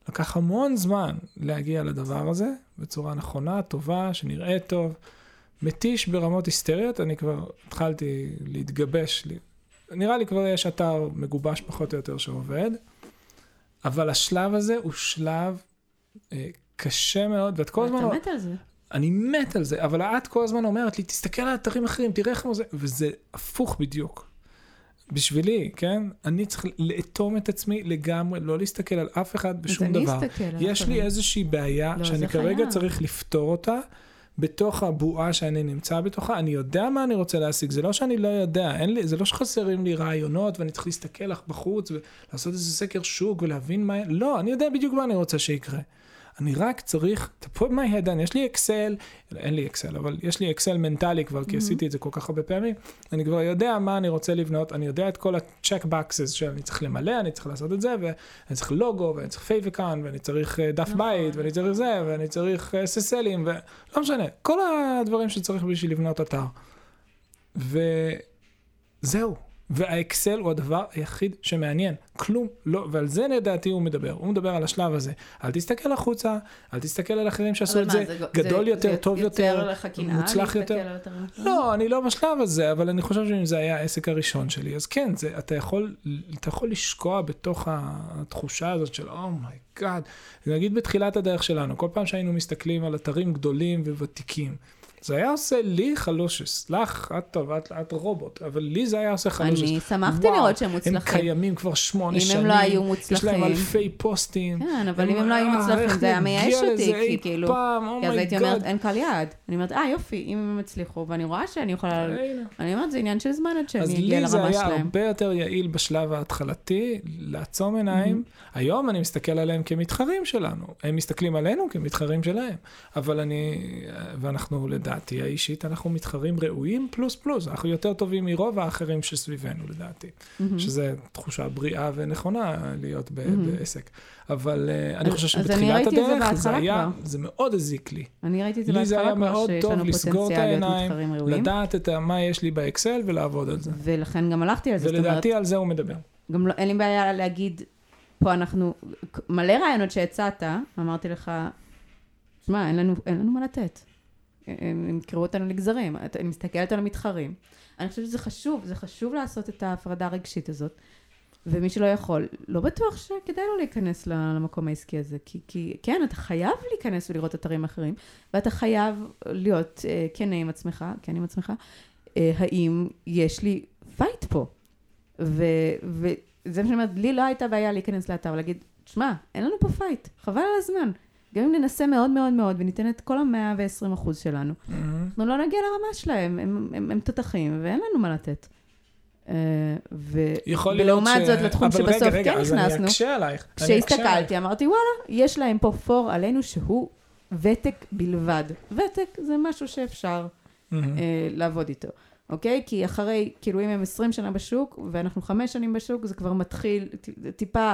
לקח המון זמן להגיע לדבר הזה, בצורה נכונה, טובה, שנראה טוב. מתיש ברמות היסטריות, אני כבר התחלתי להתגבש, נראה לי כבר יש אתר מגובש פחות או יותר שעובד, אבל השלב הזה הוא שלב אה, קשה מאוד, ואת כל הזמן... אתה מת על זה. אני מת על זה, אבל את כל הזמן אומרת לי, תסתכל על אתרים אחרים, תראה איך זה, וזה הפוך בדיוק. בשבילי, כן? אני צריך לאטום את עצמי לגמרי, לא להסתכל על אף אחד בשום דבר. אז אני אסתכל על יש לי איזושהי בעיה לא, שאני כרגע חייב. צריך לפתור אותה. בתוך הבועה שאני נמצא בתוכה, אני יודע מה אני רוצה להשיג, זה לא שאני לא יודע, אין לי, זה לא שחסרים לי רעיונות ואני צריך להסתכל לך בחוץ ולעשות איזה סקר שוק ולהבין מה, לא, אני יודע בדיוק מה אני רוצה שיקרה. אני רק צריך, to put my head on, יש לי אקסל, אין לי אקסל, אבל יש לי אקסל מנטלי כבר, כי Mhm. עשיתי את זה כל כך הרבה פעמים, אני כבר יודע מה אני רוצה לבנות, אני יודע את כל ה-check boxes שאני צריך למלא, אני צריך לעשות את זה, ואני צריך לוגו, ואני צריך favicon, ואני צריך אה, דף נכון. בית, ואני צריך זה, ואני צריך אה, SSL ים, ולא משנה, כל הדברים שצריך בשביל לבנות אתר. וזהו. והאקסל הוא הדבר היחיד שמעניין, כלום לא, ועל זה לדעתי הוא מדבר, הוא מדבר על השלב הזה. אל תסתכל החוצה, אל תסתכל על אחרים שעשו את זה, זה- גדול זה- יותר, זה טוב יותר, קנאה מוצלח יותר. אחרים? לא, אני לא בשלב הזה, אבל אני חושב שאם זה היה העסק הראשון שלי, אז כן, זה, אתה, יכול, אתה יכול לשקוע בתוך התחושה הזאת של oh my god. נגיד בתחילת הדרך שלנו, כל פעם שהיינו מסתכלים על אתרים גדולים וותיקים, זה היה עושה לי חלושס. לך, את טוב, את, את רובוט, אבל לי זה היה עושה חלושס. אני שמחתי וואו, לראות שהם הם מוצלחים. קיימים כבר שמונה אם שנים. הם לא היו יש להם מוצלחים. אלפי פוסטים. כן, אבל אם הם לא היו אה, מוצלחים, זה היה מייאש אותי, כי אי כאילו... פעם, כי אז הייתי. אומרת, אין קהל יעד. אני אומרת, אה, יופי, אם הם הצליחו, ואני רואה שאני יכולה... אני אומרת, זה עניין של זמן עד אז שאני אגיע לי זה לרמה היה שלהם. הרבה יותר יעיל בשלב ההתחלתי, לעצום עיניים. היום אני מסתכל עליהם כמתחרים שלנו. הם מסתכלים עלינו כמתחרים שלהם. אבל אני, ואנחנו לדעתי האישית, אנחנו מתחרים ראויים פלוס פלוס. אנחנו יותר טובים מרוב האחרים שסביבנו לדעתי. מהמם. שזה תחושה בריאה ונכונה להיות ב- מהמם. בעסק. אבל אה, אני חושב שבתחילת זה הדרך זה בהתחלה היה, כבר. זה מאוד הזיק לי. אני ראיתי את זה לי זה בהתחלה היה כבר, מאוד שיש טוב לנו פוטנציאל להיות מתחרים ראויים. לדעת את מה יש לי באקסל ולעבוד על זה. ולכן גם הלכתי על זה, זאת אומרת, ולדעתי על זה הוא מדבר. גם לא, אין לי בעיה להגיד, פה אנחנו, מלא רעיונות שהצעת, אמרתי לך, שמע, אין לנו, אין לנו מה לתת. הם ימכרו אותנו לגזרים, אני מסתכלת על המתחרים. אני חושבת שזה חשוב, זה חשוב לעשות את ההפרדה הרגשית הזאת. ומי שלא יכול, לא בטוח שכדאי לו להיכנס למקום העסקי הזה. כי, כי כן, אתה חייב להיכנס ולראות אתרים אחרים, ואתה חייב להיות אה, כן עם עצמך, כן עם עצמך, אה, האם יש לי fight פה? וזה מה שאני אומרת, לי לא הייתה בעיה להיכנס לאתר ולהגיד, שמע, אין לנו פה fight, חבל על הזמן. גם אם ננסה מאוד מאוד מאוד וניתן את כל המאה ועשרים אחוז שלנו, אנחנו לא נגיע לרמה שלהם, הם, הם, הם תותחים ואין לנו מה לתת. אה, ו... ולעומת ש... זאת, לתחום שבסוף רגע, רגע, כן נכנסנו. אני אקשה עלייך. כשהסתכלתי, אמרתי, וואלה, יש להם פה פור עלינו שהוא ותק בלבד. ותק זה משהו שאפשר מהמם. אה, לעבוד איתו, אוקיי? כי אחרי, כאילו אם הם 20 שנה בשוק, ואנחנו חמש שנים בשוק, זה כבר מתחיל טיפה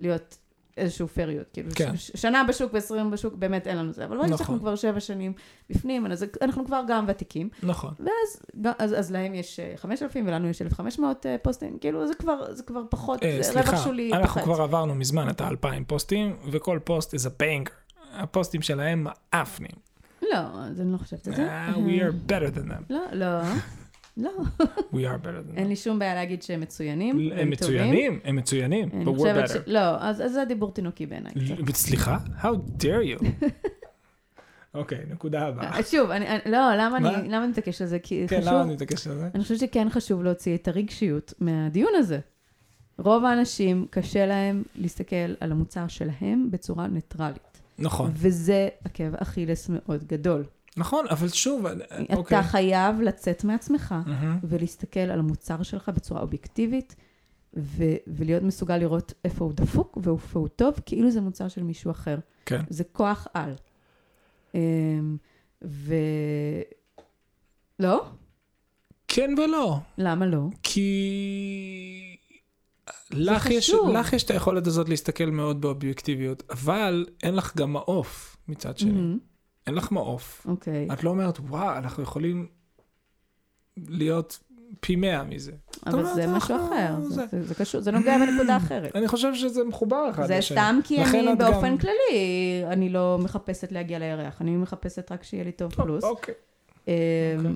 להיות איזשהו פריות. כאילו, כן. ש- שנה בשוק ועשרים בשוק, באמת אין לנו זה. אבל ברגע נכון. שאנחנו כבר שבע שנים בפנים, אז אנחנו כבר גם ותיקים. נכון. ואז אז, אז להם יש אה, 5,000 ולנו יש 1,500 אה, פוסטים, כאילו זה כבר, זה כבר פחות, אה, זה רווח סליחה, שולי אנחנו. כבר עברנו מזמן את האלפיים פוסטים, וכל פוסט is a banger. הפוסטים שלהם מאפנים. לא, אז אני לא חושבת את זה. We are better than them. לא, לא, לא. We are better than אין them. לי שום בעיה להגיד שהם מצוינים, הם. מצוינים, הם מצוינים, but we're better. לא, אז זה דיבור תינוקי בעיניי. סליחה? How dare you? אוקיי, נקודה הבאה. אה, שוב, אני, לא, למה מה? אני, למה אני מתעקשת על זה? כי כן, חשוב, למה אני מתעקש על זה? אני חושבת שכן חשוב להוציא את הרגשיות מהדיון הזה. רוב האנשים, קשה להם להסתכל על המוצר שלהם בצורה ניטרלית. נכון, וזה עקב אכילס מאוד גדול. נכון, אבל שוב, אוקיי. אתה חייב לצאת מעצמך מהמם. ולהסתכל על המוצר שלך בצורה אובייקטיבית, ו- ולהיות מסוגל לראות איפה הוא דפוק ואיפה הוא טוב, כאילו זה מוצר של מישהו אחר. כן. זה כוח על. אמ, ו... לא? כן ולא. למה לא? כי... לך יש. לך יש את היכולת הזאת להסתכל מאוד באובייקטיביות, אבל אין לך גם מעוף מצד שני. מהמם. אין לך מעוף. אוקיי. את לא אומרת, וואו, אנחנו יכולים להיות פי מאה מזה. אבל אומרת, זה משהו אנחנו- אחר. זה- זה- זה- זה קשור, זה נוגע בנקודה אחרת. אני חושב שזה מחובר אחד זה לשני. סתם כי אני באופן גם- כללי, אני לא מחפשת להגיע לירח, אני מחפשת רק שיהיה לי טוב, פלוס. אוקיי. אה, זה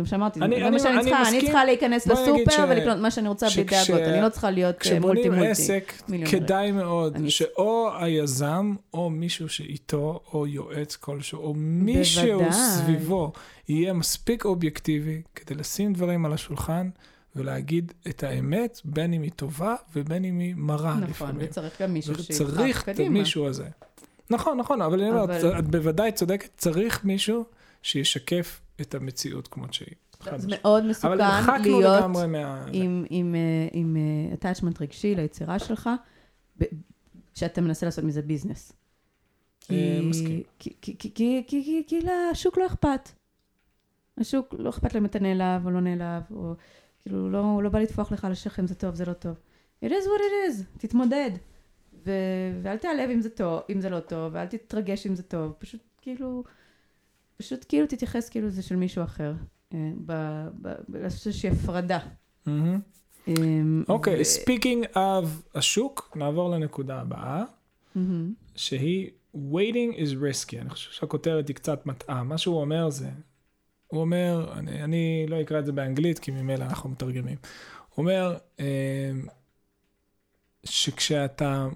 מה שאמרתי, אני- זה אני- מה שאני אני צריכה, אני. צריכה להיכנס לסופר ולקנות מה שאני רוצה בלי שכש- דאגות, אני לא צריכה להיות אה, מולטי כשבונים מולטי. עסק. כדאי מאוד אני- שאו היזם, או מישהו שאיתו, או יועץ כלשהו, או מישהו. סביבו, יהיה מספיק אובייקטיבי כדי לשים דברים על השולחן ולהגיד את האמת, בין אם היא טובה ובין אם היא מרה נכון, לפעמים. וצריך גם מישהו שידחף צריך את קדימה. המישהו הזה. נכון, נכון, אבל אני אומר, אבל- את בוודאי צודקת, צריך מישהו שישקף את המציאות כמות שהיא. זה. מאוד מסוכן להיות מה... עם, עם, אה, עם אה, attachment רגשי ליצירה שלך, שאתה מנסה לעשות מזה ביזנס. אה, מסכים. כי, לשוק לא אכפת. השוק לא אכפת להם אם אתה נעלב או לא נעלב, או כאילו לא, הוא לא בא לטפוח לך על השכם, זה טוב, זה לא טוב. it is what it is, תתמודד. ו, ואל תיעלב אם זה טוב, אם זה לא טוב, ואל תתרגש אם זה טוב, פשוט כאילו, פשוט כאילו תתייחס כאילו זה של מישהו אחר. אה, לעשות איזושהי הפרדה. אמ, אוקיי, speaking of השוק, נעבור לנקודה הבאה. שהיא waiting is risky. אני חושב שהכותרת היא קצת מטעה. מה שהוא אומר זה, הוא אומר, אני, אני לא אקרא את זה באנגלית, כי ממילא אנחנו מתרגמים. הוא אומר, אה, שכשאתה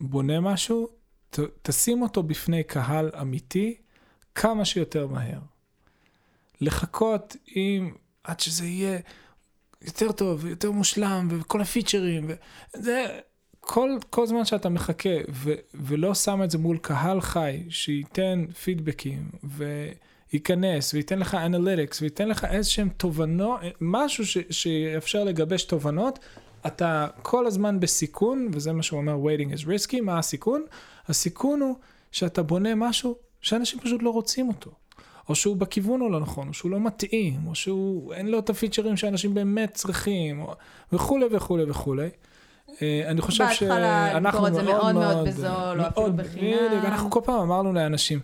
בונה משהו, ת, תשים אותו בפני קהל אמיתי כמה שיותר מהר. לחכות עם, עד שזה יהיה יותר טוב, יותר מושלם, וכל הפיצ'רים, וזה, כל, כל זמן שאתה מחכה ו, ולא שם את זה מול קהל חי, שייתן פידבקים וייכנס וייתן לך אנליטיקס וייתן לך איזשהם תובנות, משהו ש, שיאפשר לגבש תובנות, אתה כל הזמן בסיכון, וזה מה שהוא אומר, waiting is risky, מה הסיכון? הסיכון הוא שאתה בונה משהו שאנשים פשוט לא רוצים אותו. או שהוא בכיוון הלא נכון, או שהוא לא מתאים, או שהוא אין לו את הפיצ'רים שאנשים באמת צריכים, או, וכולי וכולי וכולי. אה, אני חושב שאנחנו את זה מאוד מאוד בזול, או אפילו מאוד- בחינם. בדיוק, אנחנו כל פעם אמרנו לאנשים,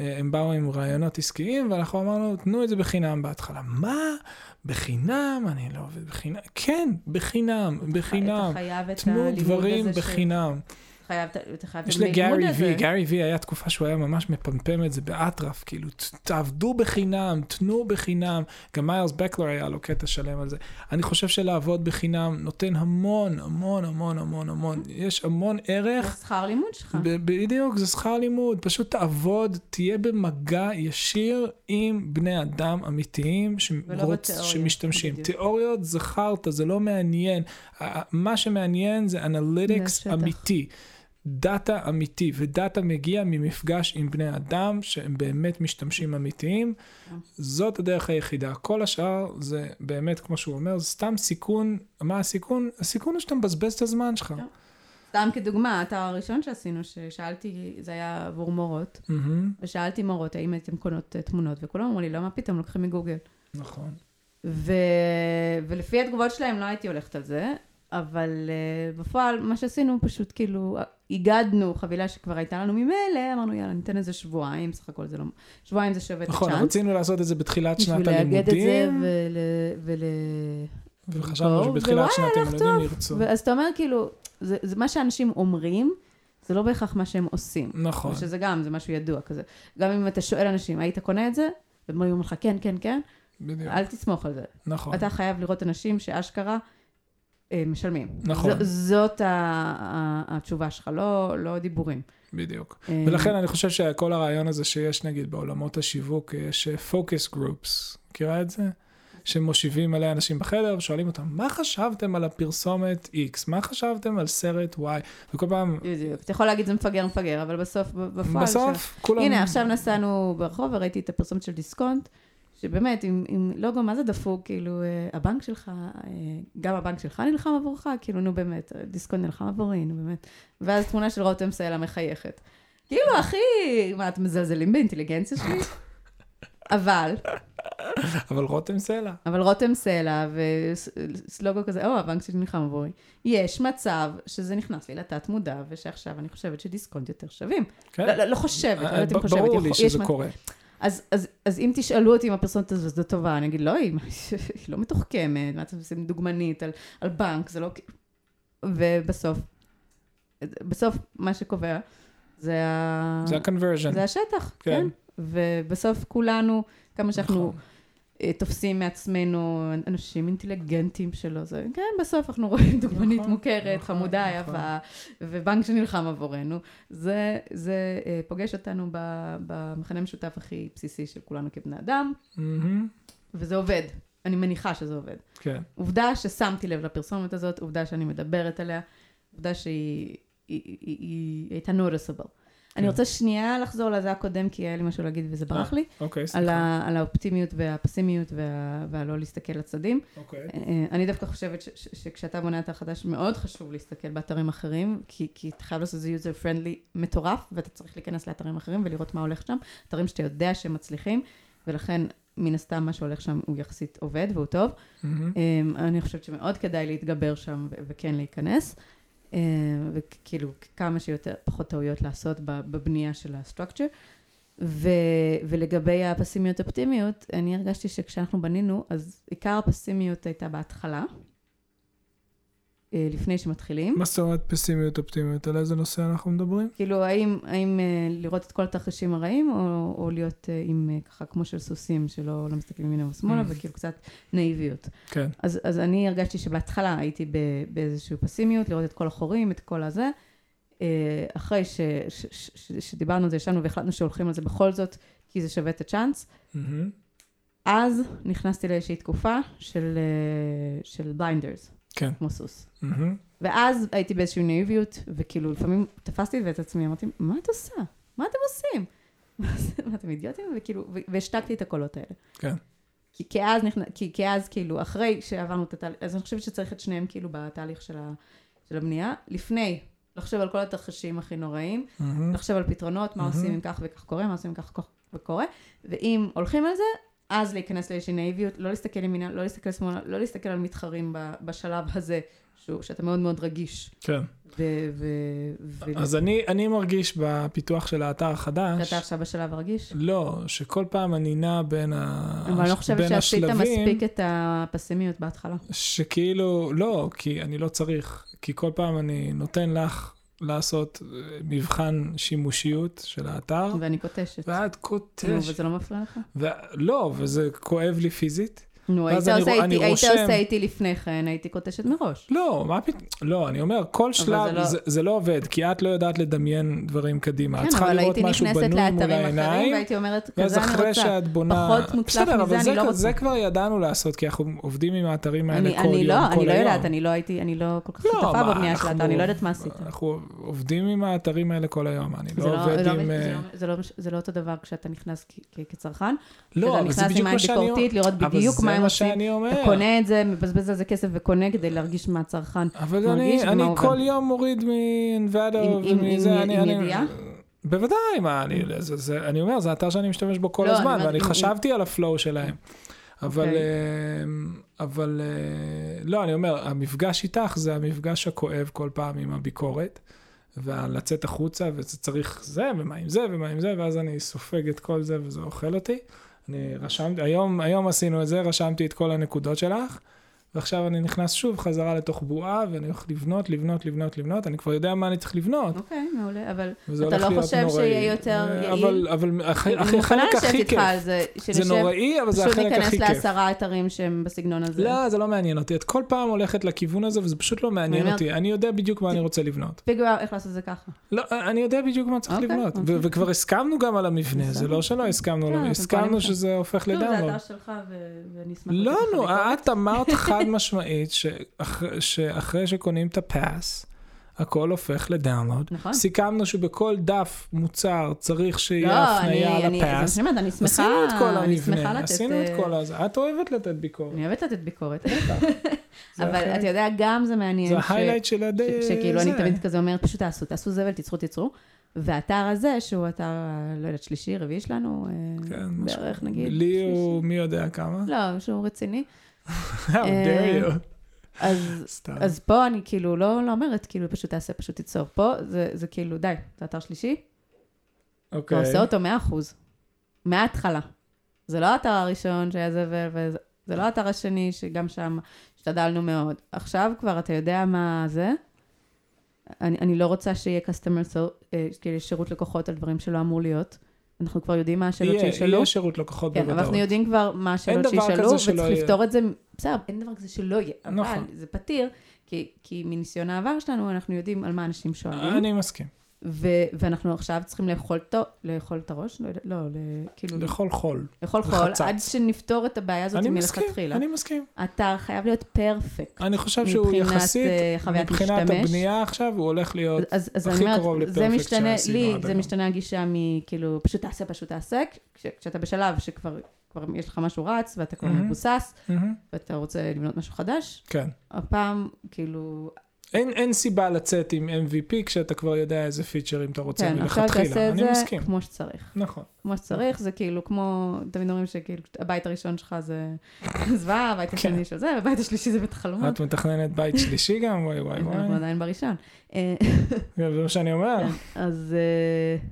אה, הם באו עם רעיונות עסקיים, ואנחנו אמרנו, תנו את זה בחינם בהתחלה. מה? בחינם? אני לא עובד בחינם. כן, בחינם, בחינם. אתה חייב את תנו הלימוד דברים הזה ש- בחינם. חייב את- אתה חייב את יש לגארי. וי, גארי וי היה תקופה שהוא היה ממש מפמפם את זה באטרף, כאילו, תעבדו בחינם, תנו בחינם. גם מיילס בקלר היה לו קטע שלם על זה. אני חושב שלעבוד בחינם נותן המון, המון, המון, המון, המון. יש המון זה ערך. שכר לימוד שלך. בדיוק, זה שכר לימוד, פשוט תעבוד, תהיה במגע ישיר עם בני אדם אמיתיים בתיאוריה, שמשתמשים. בדיוק. תיאוריות זה חרטא, זה לא מעניין. מה שמעניין זה אנליטיקס. אמיתי. דאטה אמיתי, ודאטה מגיע ממפגש עם בני אדם שהם באמת משתמשים אמיתיים. זאת הדרך היחידה. כל השאר זה באמת, כמו שהוא אומר, זה סתם סיכון. מה הסיכון? הסיכון הוא שאתה מבזבז את הזמן שלך. כן. סתם כדוגמה, האתר הראשון שעשינו, ששאלתי, זה היה עבור מורות, ושאלתי מורות, האם הייתם קונות אה, תמונות, וכולם אמרו לי, לא, מה פתאום, לוקחים מגוגל. נכון. ו... ולפי התגובות שלהם לא הייתי הולכת על זה, אבל uh, בפועל מה שעשינו פשוט כאילו איגדנו חבילה שכבר הייתה לנו ממילא, אמרנו יאללה ניתן איזה שבועיים, סך הכל זה לא, שבועיים זה שווה את נכון, הצ'אנס. רצינו לעשות את זה בתחילת שנת בשביל לאגד את זה הלימודים, ול... ול... וחשבנו שבתחילת שנת הלימודים ירצו. אז אתה אומר כאילו, זה, זה מה שאנשים אומרים, זה לא בהכרח מה שהם עושים. נכון, שזה גם, זה משהו ידוע כזה. גם אם אתה שואל אנשים, היית קונה את זה? והם אומרים לך, כן, כן, כן, בדיוק, אל תסמוך על זה. נכון. אתה חייב לראות אנשים שאשכרה משלמים. נכון. ז, זאת ה, התשובה שלך, לא, לא דיבורים. בדיוק. אה, ולכן אני חושב שכל הרעיון הזה שיש נגיד בעולמות השיווק, יש פוקוס גרופס, מכירה את זה? שמושיבים מלא אנשים בחדר ושואלים אותם, מה חשבתם על הפרסומת X? מה חשבתם על סרט Y? וכל פעם, בדיוק. אתה יכול להגיד זה מפגר מפגר, אבל בסוף, בפועל... בסוף כולם... הנה, עכשיו נסענו ברחוב וראיתי את הפרסומת של דיסקונט, שבאמת, עם, עם לוגו, מה זה דפוק? כאילו, אה, הבנק שלך, אה, גם הבנק שלך נלחם עבורך? כאילו, נו באמת, דיסקונט נלחם עבורי, נו באמת. ואז תמונה של רותם סלע מחייכת. כאילו, אחי, מה, אתם מזלזלים באינטליגנציה שלי? אבל, אבל רותם סלע. אבל רותם סלע וסלוגו כזה, או, הבנק שלי נלחם עבורי. יש מצב שזה נכנס לי לתת מודע, ושעכשיו אני חושבת שדיסקונט יותר שווים. כן? לא, לא, לא חושבת, לא יודעת אם חושבת. ברור לי שזה קורה. אז, אז, אז אם תשאלו אותי אם הפרסומת הזאת טובה, אני אגיד, לא, היא, היא לא מתוחכמת, מה אתם עושים דוגמנית על, על בנק, זה לא... ובסוף, בסוף מה שקובע זה, ה... זה ה-conversion. זה השטח, כן. כן. ובסוף כולנו, כמה שאנחנו נכון. אה, תופסים מעצמנו אנשים אינטליגנטים שלו, זה, כן, בסוף אנחנו רואים דוגמנית נכון, מוכרת, נכון, חמודה, נכון. יפה, ובנק שנלחם עבורנו. זה, זה אה, פוגש אותנו במכנה המשותף הכי בסיסי של כולנו כבני אדם, מהמם. וזה עובד. אני מניחה שזה עובד. כן. עובדה ששמתי לב לפרסומת הזאת, עובדה שאני מדברת עליה, עובדה שהיא היא, היא, היא, היא הייתה noticeable. אני רוצה שנייה לחזור לזה הקודם, כי היה לי משהו להגיד וזה ברח לי, אוקיי, על, סליחה. ה, על האופטימיות והפסימיות וה, והלא להסתכל לצדדים. אוקיי. אה, אני דווקא חושבת ש, ש, שכשאתה בונה אתר חדש, מאוד חשוב להסתכל באתרים אחרים, כי, כי אתה חייב לעשות את זה user friendly מטורף, ואתה צריך להיכנס לאתרים אחרים ולראות מה הולך שם, אתרים שאתה יודע שהם מצליחים, ולכן מן הסתם מה שהולך שם הוא יחסית עובד והוא טוב. Um, אני חושבת שמאוד כדאי להתגבר שם ו- וכן להיכנס, וכאילו כמה שיותר, פחות טעויות לעשות בבנייה של ה-structure. ו- ולגבי הפסימיות אופטימיות, אני הרגשתי שכשאנחנו בנינו, אז עיקר הפסימיות הייתה בהתחלה, אה, לפני שמתחילים. מה זאת אומרת פסימיות אופטימיות? על איזה נושא אנחנו מדברים? כאילו, האם, האם אה, לראות את כל התרחישים הרעים, או, או להיות אה, עם אה, ככה כמו של סוסים, שלא לא מסתכלים ימינה ושמאלה, Mm. וכאילו קצת נאיביות. כן. אז, אז אני הרגשתי שבהתחלה הייתי ב, באיזושהי פסימיות, לראות את כל החורים, את כל הזה. אה, אחרי ש, ש, ש, ש, שדיברנו על זה, ישבנו והחלטנו שהולכים על זה בכל זאת, כי זה שווה את הצ'אנס. מהמם. אז נכנסתי לאיזושהי תקופה של, אה, של בליינדרס, כן. כמו סוס. מהמם. ואז הייתי באיזושהי נאיביות, וכאילו לפעמים תפסתי את עצמי, אמרתי, מה את עושה? מה אתם עושים? מה אתם אידיוטים? וכאילו, והשתקתי את הקולות האלה. כן. כי, כי, אז נכנ... כי, כי אז כאילו, אחרי שעברנו את התהליך, אז אני חושבת שצריך את שניהם כאילו בתהליך של, ה... של הבנייה. לפני, לחשוב על כל התרחישים הכי נוראים, מהמם. לחשוב על פתרונות, מה מהמם. עושים אם כך וכך קורה, מה עושים אם כך וכך וקורה, ואם הולכים על זה, אז להיכנס לאיזושהי נאיביות, לא להסתכל ימינה, לא להסתכל שמאלה, לא להסתכל על מתחרים. בשלב הזה, שהוא, שאתה מאוד מאוד רגיש. כן. ו... ו... ו... אז אני, אני מרגיש בפיתוח של האתר החדש, שאתה עכשיו בשלב הרגיש? לא, שכל פעם אני נע בין, ה... אבל אני לא חושבת שעשית השלבים, מספיק את הפסימיות בהתחלה. שכאילו, לא, כי אני לא צריך, כי כל פעם אני נותן לך לעשות אה, מבחן שימושיות של האתר, ואני קוטשת. ואת נו, קוטש, וזה לא מפריע לך? ו... לא, וזה כואב לי פיזית. נו, היית ואז אני עושה איתי- אני היית רושם- עושה איתי לפני כן, הייתי קוטשת מראש. לא, מה פתאום, לא, אני אומר, כל שלב, זה לא- זה, זה לא עובד, כי את לא יודעת לדמיין דברים קדימה. את כן, צריכה אבל לראות הייתי משהו נכנסת בנוי מול לאתרים אחרים, העיניים, והייתי אומרת, ואז כזה אני אחרי רוצה. שאת בונה... פחות מוצלח בסדר, מזה אבל אני לא רוצה. זה כבר ידענו לעשות, כי אנחנו עובדים עם האתרים האלה אני כל אני יום, לא, כל אני לא היום. יודעת, אני לא הייתי, אני לא כל כך לא, שותפה בבנייה של האתר, אני לא יודעת מה עשית. אנחנו עובדים עם האתרים האלה כל היום, אני לא לא- עובד לא- עם... זה אה, לא- זה לא- לא אותו דבר כשאתה נכנס כצרכן. לא, כשאתה אבל זה נכנס בדיוק עם מה עין שאני אומר. ביקורתית, לראות אבל בדיוק מה הם זה מה עושים. שאני אומר. אתה קונה את זה, מבזבז על זה כסף וקונה כדי להרגיש מה הצרכן. אבל אני, אני. כל יום מוריד עם- ומזה, עם- אני... עם אני- ידיעה? בוודאי, מה, אני, זה, זה, אני אומר, זה אתר שאני משתמש בו כל לא, הזמן, ואני חשבתי על הפלואו שלהם. אבל, אוקיי. אה, אבל, אה, לא, אני אומר, המפגש איתך זה המפגש הכואב כל פעם עם הביקורת, ולצאת החוצה, וזה צריך זה, ומה עם זה, ומה עם זה, ואז אני סופג את כל זה, וזה אוכל אותי. אני רשמתי, היום, היום עשינו את זה, רשמתי את כל הנקודות שלך, ועכשיו אני נכנס שוב חזרה לתוך בועה, ואני הולך לבנות, לבנות, לבנות, לבנות, אני כבר יודע מה אני צריך לבנות, אוקיי, מעולה, אבל אתה לא חושב נוראי. שיהיה יותר אה, יעיל? אבל, אבל הכי- אני הכי- מוכנה החלק לשבת איתך כיף. על זה, זה נוראי, אבל זה פשוט החלק הכי כיף. לעשרה אתרים שהם בסגנון הזה. לא, זה לא מעניין אותי. את כל פעם הולכת לכיוון הזה, וזה פשוט לא מעניין אני אותי. אני יודע בדיוק מה אני רוצה לבנות. פיגור איך לעשות את זה ככה. לא, אני יודע בדיוק מה צריך אוקיי, לבנות. אוקיי. וכבר הסכמנו גם על המבנה, זה. לא שלא הסכמנו, אתם הסכמנו שזה הופך זה שלך ואני אשמח לא, לתת לך נו, ביקורת. את אמרת חד משמעית שאח- שאחרי שקונים את הפאס, הכל הופך לדאונלוד. נכון. סיכמנו שבכל דף מוצר צריך לא, שיהיה הפנייה אני- אני- זה לפאס. אני שמחה, עשינו את כל אני המבנה, לתת, עשינו את אה, כל הזה. את אוהבת לתת ביקורת. אני אוהבת לתת ביקורת, אבל החלק- אתה יודע, גם זה מעניין, זה ש- ההיילייט של הדי... ש- שכאילו אני זה. תמיד כזה אומרת, פשוט תעשו, תעשו זבל, תיצרו, תיצרו. והאתר הזה, שהוא אתר, אה, לא יודעת, שלישי, רביעי שלנו, אה, כן, בערך משהו. נגיד. לי. הוא מי יודע כמה. לא, שהוא רציני. How dare you. אז, סתם. אז פה אני כאילו לא, לא אומרת, כאילו, פשוט תעשה, פשוט תיצור. פה זה, זה כאילו, די, זה אתר שלישי, אתה אוקיי. עושה אותו 100%. מההתחלה. זה לא האתר הראשון שהיה זבל, וזה זה לא האתר השני, שגם שם השתדלנו מאוד. עכשיו כבר אתה יודע מה זה. אני, אני לא רוצה שיהיה customer so, אה, כאילו שירות לקוחות על דברים שלא אמור להיות. אנחנו כבר יודעים מה השאלות יהיה, שישאלו. יהיה שירות לקוחות כן, אבל בוודאות. אנחנו יודעים כבר מה השאלות שישאלו, וצריך. לפתור את זה, בסדר, אין דבר כזה שלא יהיה, אבל נכון. זה פתיר, כי, כי מניסיון העבר שלנו, אנחנו יודעים על מה אנשים שואלים, אני מסכים. ו- ואנחנו עכשיו צריכים לאכול, טו- לאכול את הראש, לא, לא ל- כאילו, לאכול חול. לאכול זה חול. עד שנפתור את הבעיה הזאת אני מסכים, מלכתחילה. אני מסכים. האתר חייב להיות פרפקט. אני חושב שהוא יחסית, אה, מבחינת משתמש. הבנייה עכשיו, הוא הולך להיות אז, אז הכי קרוב אומרת, זה לפרפקט שעשינו לי עד זה היום. משתנה הגישה מכאילו, פשוט תעשה, פשוט תעשה, כש, כשאתה בשלב שכבר כבר יש לך משהו רץ, ואתה כבר מהמם. מבוסס, מהמם. ואתה רוצה לבנות משהו חדש, כן. הפעם, כאילו, אין, אין סיבה לצאת עם MVP כשאתה כבר יודע איזה פיצ'רים אתה רוצה כן, עכשיו מלכתחילה. תעשה את אני זה מסכים. כמו שצריך. נכון. כמו שצריך, זה כאילו כמו, תמיד אומרים שכאילו, הבית הראשון שלך זה זוועה, הבית כן. השני של זה, והבית השלישי זה בית החלומות. את מתכננת בית שלישי גם? וואי וואי וואי. אנחנו עדיין בראשון. אה, זה מה שאני אומר. כן, אז, אה,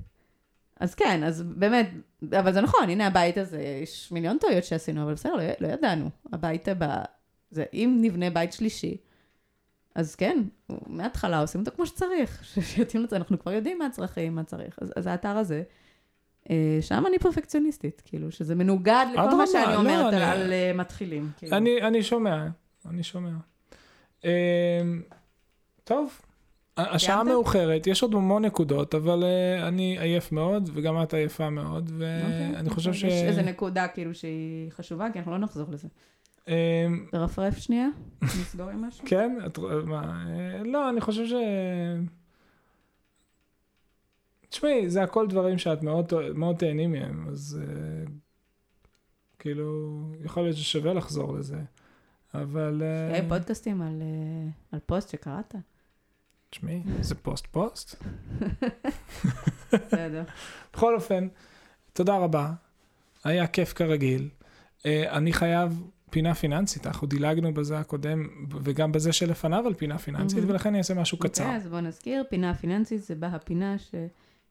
אז כן, אז באמת, אבל זה נכון, הנה הבית הזה, יש מיליון טעויות שעשינו, אבל בסדר, לא, לא ידענו. הבית הבא, זה אם נבנה בית שלישי, אז כן, מההתחלה עושים אותו כמו שצריך, שיתאים לזה, אנחנו כבר יודעים מה הצרכים, מה צריך. אז, אז האתר הזה, אה, שם אני פרפקציוניסטית, כאילו, שזה מנוגד לכל מה שאני לא, אומרת על, אני- על אה, מתחילים. כאילו. אני, אני שומע, אני שומע. אמ, טוב, השעה? מאוחרת, יש עוד המון נקודות, אבל אה, אני עייף מאוד, וגם את עייפה מאוד, אוקיי, ואני חושב ש... יש איזה נקודה כאילו שהיא חשובה, כי אנחנו לא נחזור לזה. אמ, תרפרף שנייה, נסגור עם משהו. כן? את, מה, אה, לא, אני חושב ש... תשמעי, זה הכל דברים שאת מאוד, מאוד תהני מהם, אז אה, כאילו, יכול להיות ששווה לחזור לזה, אבל... אה, היי, פודקאסטים על, אה, על פוסט שקראת? תשמעי, זה פוסט פוסט. בסדר. בכל אופן, תודה רבה, היה כיף כרגיל. אה, אני חייב פינה פיננסית, אנחנו דילגנו בזה הקודם, וגם בזה שלפניו על פינה פיננסית, מהמם. ולכן אני אעשה משהו קצר. אוקיי, אז בוא נזכיר, פינה פיננסית זה בה הפינה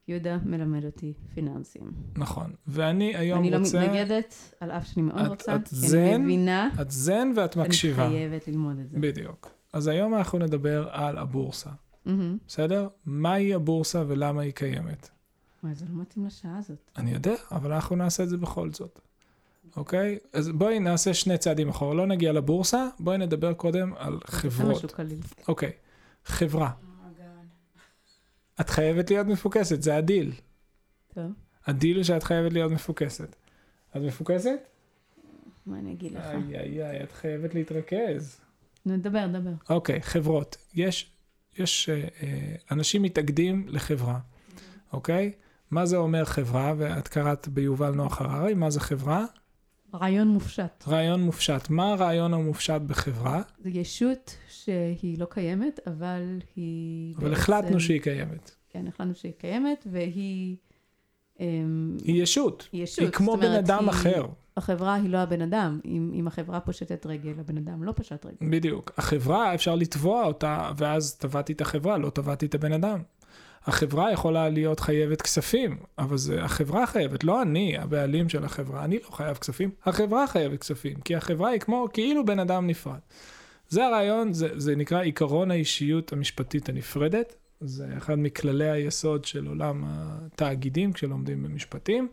שיהודה מלמד אותי פיננסים. נכון, ואני היום אני לא רוצה... מתנגדת, על אף שאני מאוד את- רוצה, את כי זן? אני מבינה, את זן ואת אני מקשיבה. חייבת ללמוד את זה. בדיוק. אז היום אנחנו נדבר על הבורסה, מהמם. בסדר? מהי הבורסה ולמה היא קיימת. וואי, זה לא מתאים לשעה הזאת. אני יודע, אבל אנחנו נעשה את זה בכל זאת. אוקיי? אז בואי נעשה שני צעדים אחורה. לא נגיע לבורסה, בואי נדבר קודם על זה חברות. משהו קליל. אוקיי, חברה. את חייבת להיות מפוקסת, זה הדיל. טוב, הדיל הוא שאת חייבת להיות מפוקסת. את מפוקסת? מה אני אגיד לך? איי איי איי, את חייבת להתרכז. נו, דבר, דבר. אוקיי, חברות. יש, יש אה, אה, אנשים מתאגדים לחברה, אוקיי? מה זה אומר חברה? ואת קראת ביובל נוח הררי, מה זה חברה? רעיון מופשט. רעיון מופשט. מה הרעיון המופשט בחברה? זו ישות שהיא לא קיימת, אבל היא... אבל בעצם- החלטנו שהיא קיימת. כן, החלטנו שהיא קיימת, והיא... אמ, היא ישות. היא ישות. היא כמו זאת בן אומרת, אדם היא- אחר. החברה היא לא הבן אדם. אם, אם החברה פושטת רגל, הבן אדם לא פשט רגל. בדיוק. החברה, אפשר לתבוע אותה, ואז תבעתי את החברה, לא תבעתי את הבן אדם. החברה יכולה להיות חייבת כספים, אבל זה החברה חייבת, לא אני, הבעלים של החברה. אני לא חייב כספים, החברה חייבת כספים, כי החברה היא כמו כאילו בן אדם נפרד. זה הרעיון, זה, זה נקרא עיקרון האישיות המשפטית הנפרדת. זה אחד מכללי היסוד של עולם התאגידים כשלומדים במשפטים,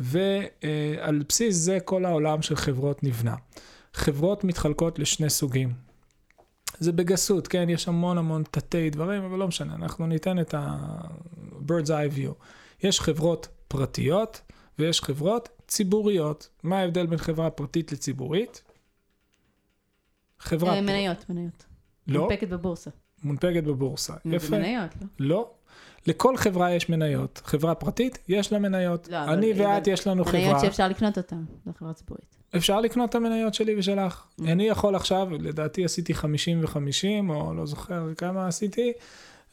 ועל בסיס זה כל העולם של חברות נבנה. חברות מתחלקות לשני סוגים. זה בגסות, כן? יש המון המון תתי דברים, אבל לא משנה, אנחנו ניתן את ה-bird's eye view. יש חברות פרטיות ויש חברות ציבוריות. מה ההבדל בין חברה פרטית לציבורית? חברה... אה, מניות, מניות. לא, מונפקת בבורסה. מונפקת בבורסה. יפה. מניות, לא? לא. לכל חברה יש מניות. חברה פרטית, יש לה מניות. לא, אבל- אני ואת, אבל- יש לנו מניות חברה. שאפשר לקנות אותן, זו חברה ציבורית. אפשר לקנות את המניות שלי ושלך. Mm. אני יכול עכשיו, לדעתי עשיתי 50 ו-50, או לא זוכר כמה עשיתי,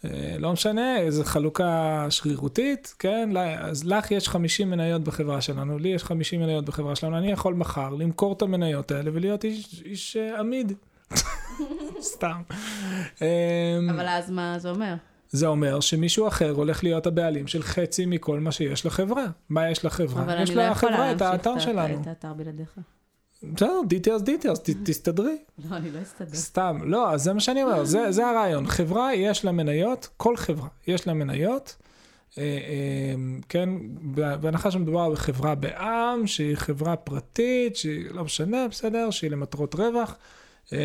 אה, לא משנה, איזו חלוקה שרירותית, כן? לא, אז לך יש 50 מניות בחברה שלנו, לי יש 50 מניות בחברה שלנו, אני יכול מחר למכור את המניות האלה ולהיות איש, איש אה, עמיד. סתם. אבל אז מה זה אומר? זה אומר שמישהו אחר הולך להיות הבעלים של חצי מכל מה שיש לחברה. מה יש לחברה? אבל יש אני לא יכולה לחברה את האתר את שלנו. את האתר בלעדיך. בסדר, דיטיילס דיטיילס, תסתדרי. לא, אני לא אסתדר. סתם, לא, אז זה מה שאני אומר, זה, זה הרעיון. חברה, יש לה מניות, כל חברה, יש לה מניות, אה, אה, כן, בהנחה שמדובר בחברה בע"מ, שהיא חברה פרטית, שהיא לא משנה, בסדר, שהיא למטרות רווח, אה,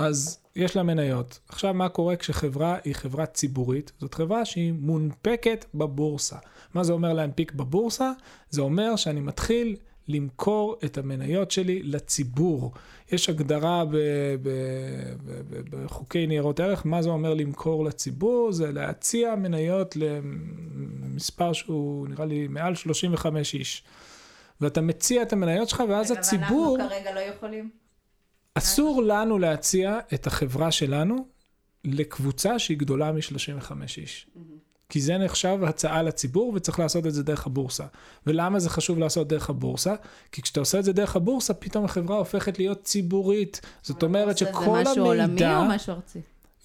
אז יש לה מניות. עכשיו, מה קורה כשחברה היא חברה ציבורית? זאת חברה שהיא מונפקת בבורסה. מה זה אומר להנפיק בבורסה? זה אומר שאני מתחיל למכור את המניות שלי לציבור. יש הגדרה בחוקי ניירות ערך, מה זה אומר למכור לציבור? זה להציע מניות למספר שהוא נראה לי מעל 35 איש. ואתה מציע את המניות שלך, ואז הציבור... ואנחנו כרגע לא יכולים. אסור לנו להציע את החברה שלנו לקבוצה שהיא גדולה מ-35 איש. כי זה נחשב הצעה לציבור וצריך לעשות את זה דרך הבורסה. ולמה זה חשוב לעשות דרך הבורסה? כי כשאתה עושה את זה דרך הבורסה, פתאום החברה הופכת להיות ציבורית. זאת אומרת זה שכל משהו עולמי המידע, או משהו ארצי?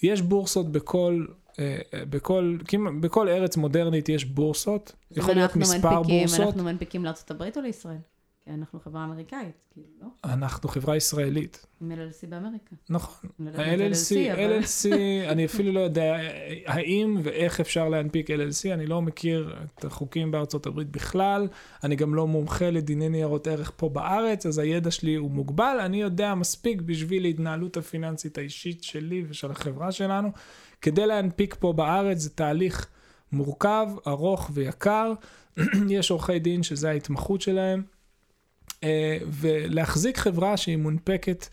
יש בורסות בכל, אה, אה, בכל, בכל ארץ מודרנית יש בורסות. יכול להיות מספר מנפיקים- בורסות. אנחנו מנפיקים הברית או לישראל? אנחנו חברה אמריקאית, כאילו, לא? אנחנו חברה ישראלית. עם LLC באמריקה. נכון. ה-LLC, LLC, אני אפילו לא יודע האם ואיך אפשר להנפיק LLC, אני לא מכיר את החוקים בארצות הברית בכלל, אני גם לא מומחה לדיני ניירות ערך פה בארץ, אז הידע שלי הוא מוגבל, אני יודע מספיק בשביל ההתנהלות הפיננסית האישית שלי ושל החברה שלנו. כדי להנפיק פה בארץ זה תהליך מורכב, ארוך ויקר, יש עורכי דין שזה ההתמחות שלהם. אה, ולהחזיק חברה שהיא מונפקת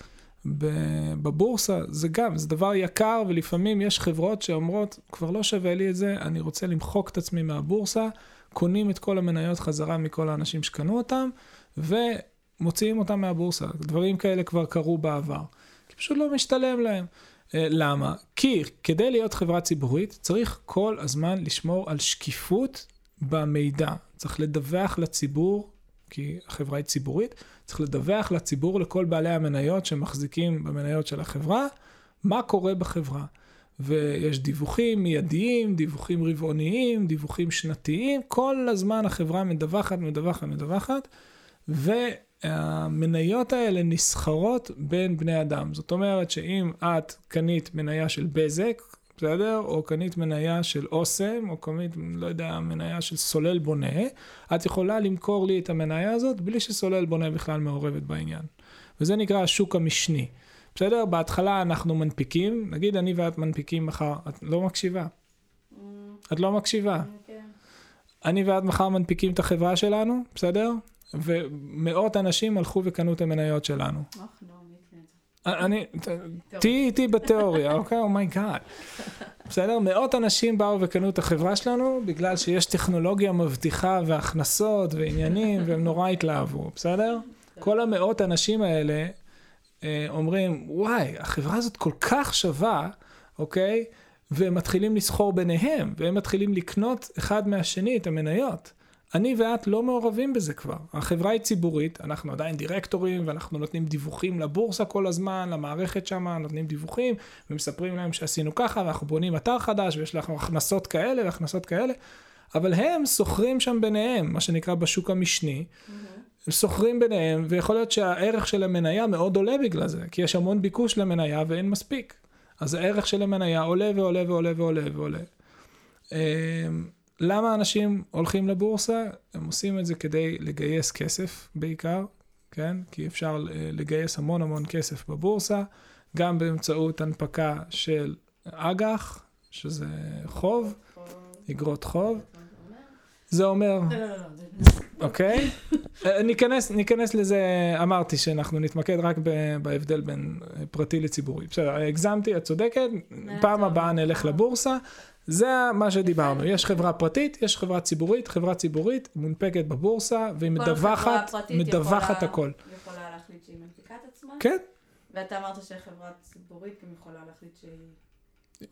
בבורסה, זה גם, זה דבר יקר, ולפעמים יש חברות שאומרות, כבר לא שווה לי את זה, אני רוצה למחוק את עצמי מהבורסה, קונים את כל המניות חזרה מכל האנשים שקנו אותם, ומוציאים אותם מהבורסה. דברים כאלה כבר קרו בעבר. כי פשוט לא משתלם להם. אה, למה? כי כדי להיות חברה ציבורית, צריך כל הזמן לשמור על שקיפות במידע. צריך לדווח לציבור כי החברה היא ציבורית, צריך לדווח לציבור, לכל בעלי המניות שמחזיקים במניות של החברה, מה קורה בחברה. ויש דיווחים מיידיים, דיווחים רבעוניים, דיווחים שנתיים, כל הזמן החברה מדווחת, מדווחת, מדווחת, והמניות האלה נסחרות בין בני אדם. זאת אומרת שאם את קנית מניה של בזק, בסדר? או קנית מניה של אוסם, או קנית, לא יודע, מניה של סולל בונה, את יכולה למכור לי את המניה הזאת בלי שסולל בונה בכלל מעורבת בעניין. וזה נקרא השוק המשני. בסדר? בהתחלה אנחנו מנפיקים, נגיד אני ואת מנפיקים מחר, את לא מקשיבה. את לא מקשיבה. כן. אני ואת מחר מנפיקים את החברה שלנו, בסדר? ומאות אנשים הלכו וקנו את המניות שלנו מי יקנה את זה? אני, תהיי איתי בתיאוריה, אוקיי? oh my god. בסדר? מאות אנשים באו וקנו את החברה שלנו בגלל שיש טכנולוגיה מבטיחה והכנסות ועניינים, והם נורא התלהבו, בסדר? כל המאות אנשים האלה אה, אומרים, וואי, החברה הזאת כל כך שווה, אוקיי? והם מתחילים לסחור ביניהם, והם מתחילים לקנות אחד מהשני את המניות. אני ואת לא מעורבים בזה כבר. החברה היא ציבורית, אנחנו עדיין דירקטורים, ואנחנו נותנים דיווחים לבורסה כל הזמן, למערכת שם, נותנים דיווחים, ומספרים להם שעשינו ככה, ואנחנו בונים אתר חדש, ויש לנו הכנסות כאלה והכנסות כאלה, אבל הם סוחרים שם ביניהם, מה שנקרא בשוק המשני. הם סוחרים ביניהם, ויכול להיות שהערך של המניה מאוד עולה בגלל זה, כי יש המון ביקוש למניה ואין מספיק. אז הערך של המניה עולה ועולה ועולה ועולה ועולה. למה אנשים הולכים לבורסה? הם עושים את זה כדי לגייס כסף בעיקר, כן? כי אפשר אה, לגייס המון המון כסף בבורסה, גם באמצעות הנפקה של אג"ח, שזה חוב, אגרות חוב. זה אומר, לא, לא, לא, אוקיי? אה, ניכנס, ניכנס לזה, אמרתי שאנחנו נתמקד רק בהבדל בין אה, פרטי לציבורי. בסדר, הגזמתי, את צודקת, פעם. הבאה נלך לבורסה. זה מה שדיברנו, יש חברה פרטית, יש חברה ציבורית, חברה ציבורית מונפקת בבורסה, והיא כל מדווחת, מדווחת יכולה- הכל. יכולה להחליט שהיא מנפיקה את עצמה, כן, ואתה אמרת שחברה ציבורית גם יכולה להחליט שהיא...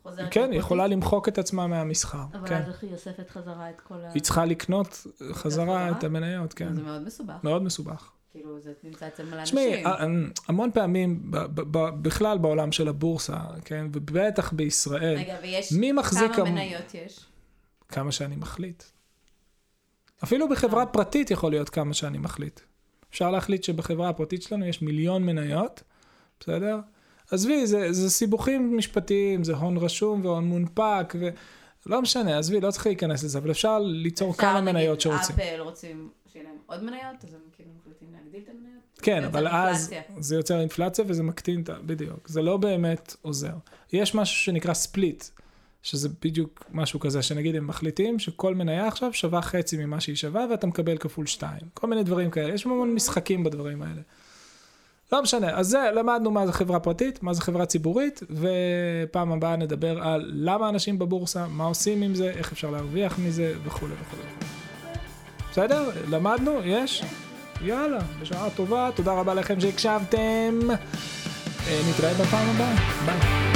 חוזרת כן, היא. יכולה למחוק את עצמה מהמסחר. אבל כן. אז איך היא אוספת חזרה את כל ה... היא צריכה לקנות חזרה? את המניות, כן. זה מאוד מסובך. מאוד מסובך. כאילו, זה נמצא אצל מלא תשמעי, אנשים. ה- המון פעמים, ב- ב- ב- בכלל בעולם של הבורסה, כן, ובטח בישראל, רגע, ויש... מי מחזיק... כמה המ- מניות יש? כמה שאני מחליט. אפילו בחברה פרטית יכול להיות כמה שאני מחליט. אפשר להחליט שבחברה הפרטית שלנו יש מיליון מניות, בסדר? עזבי, זה, זה סיבוכים משפטיים, זה הון רשום והון מונפק, ולא משנה, עזבי, לא צריך להיכנס לזה, אבל אפשר ליצור אפשר, כמה מניות שרוצים. אפל רוצים שיהיה להם עוד מניות, אז הם כאילו מחליטים להגדיל את המניות? כן, אבל אז. זה יוצר אינפלציה וזה מקטין את ה... בדיוק. זה לא באמת עוזר. יש משהו שנקרא ספליט, שזה בדיוק משהו כזה, שנגיד הם מחליטים שכל מניה עכשיו שווה חצי ממה שהיא שווה ואתה מקבל כפול שתיים. כל מיני דברים כאלה. יש המון משחקים בדברים האלה. לא משנה, אז זה, למדנו מה זה חברה פרטית, מה זה חברה ציבורית, ופעם הבאה נדבר על למה אנשים בבורסה, מה עושים עם זה, איך אפשר להרוויח מזה, וכולי וכולי. בסדר? למדנו? יש? יאללה, בשעה טובה, תודה רבה לכם שהקשבתם. אה, נתראה בפעם הבאה, ביי.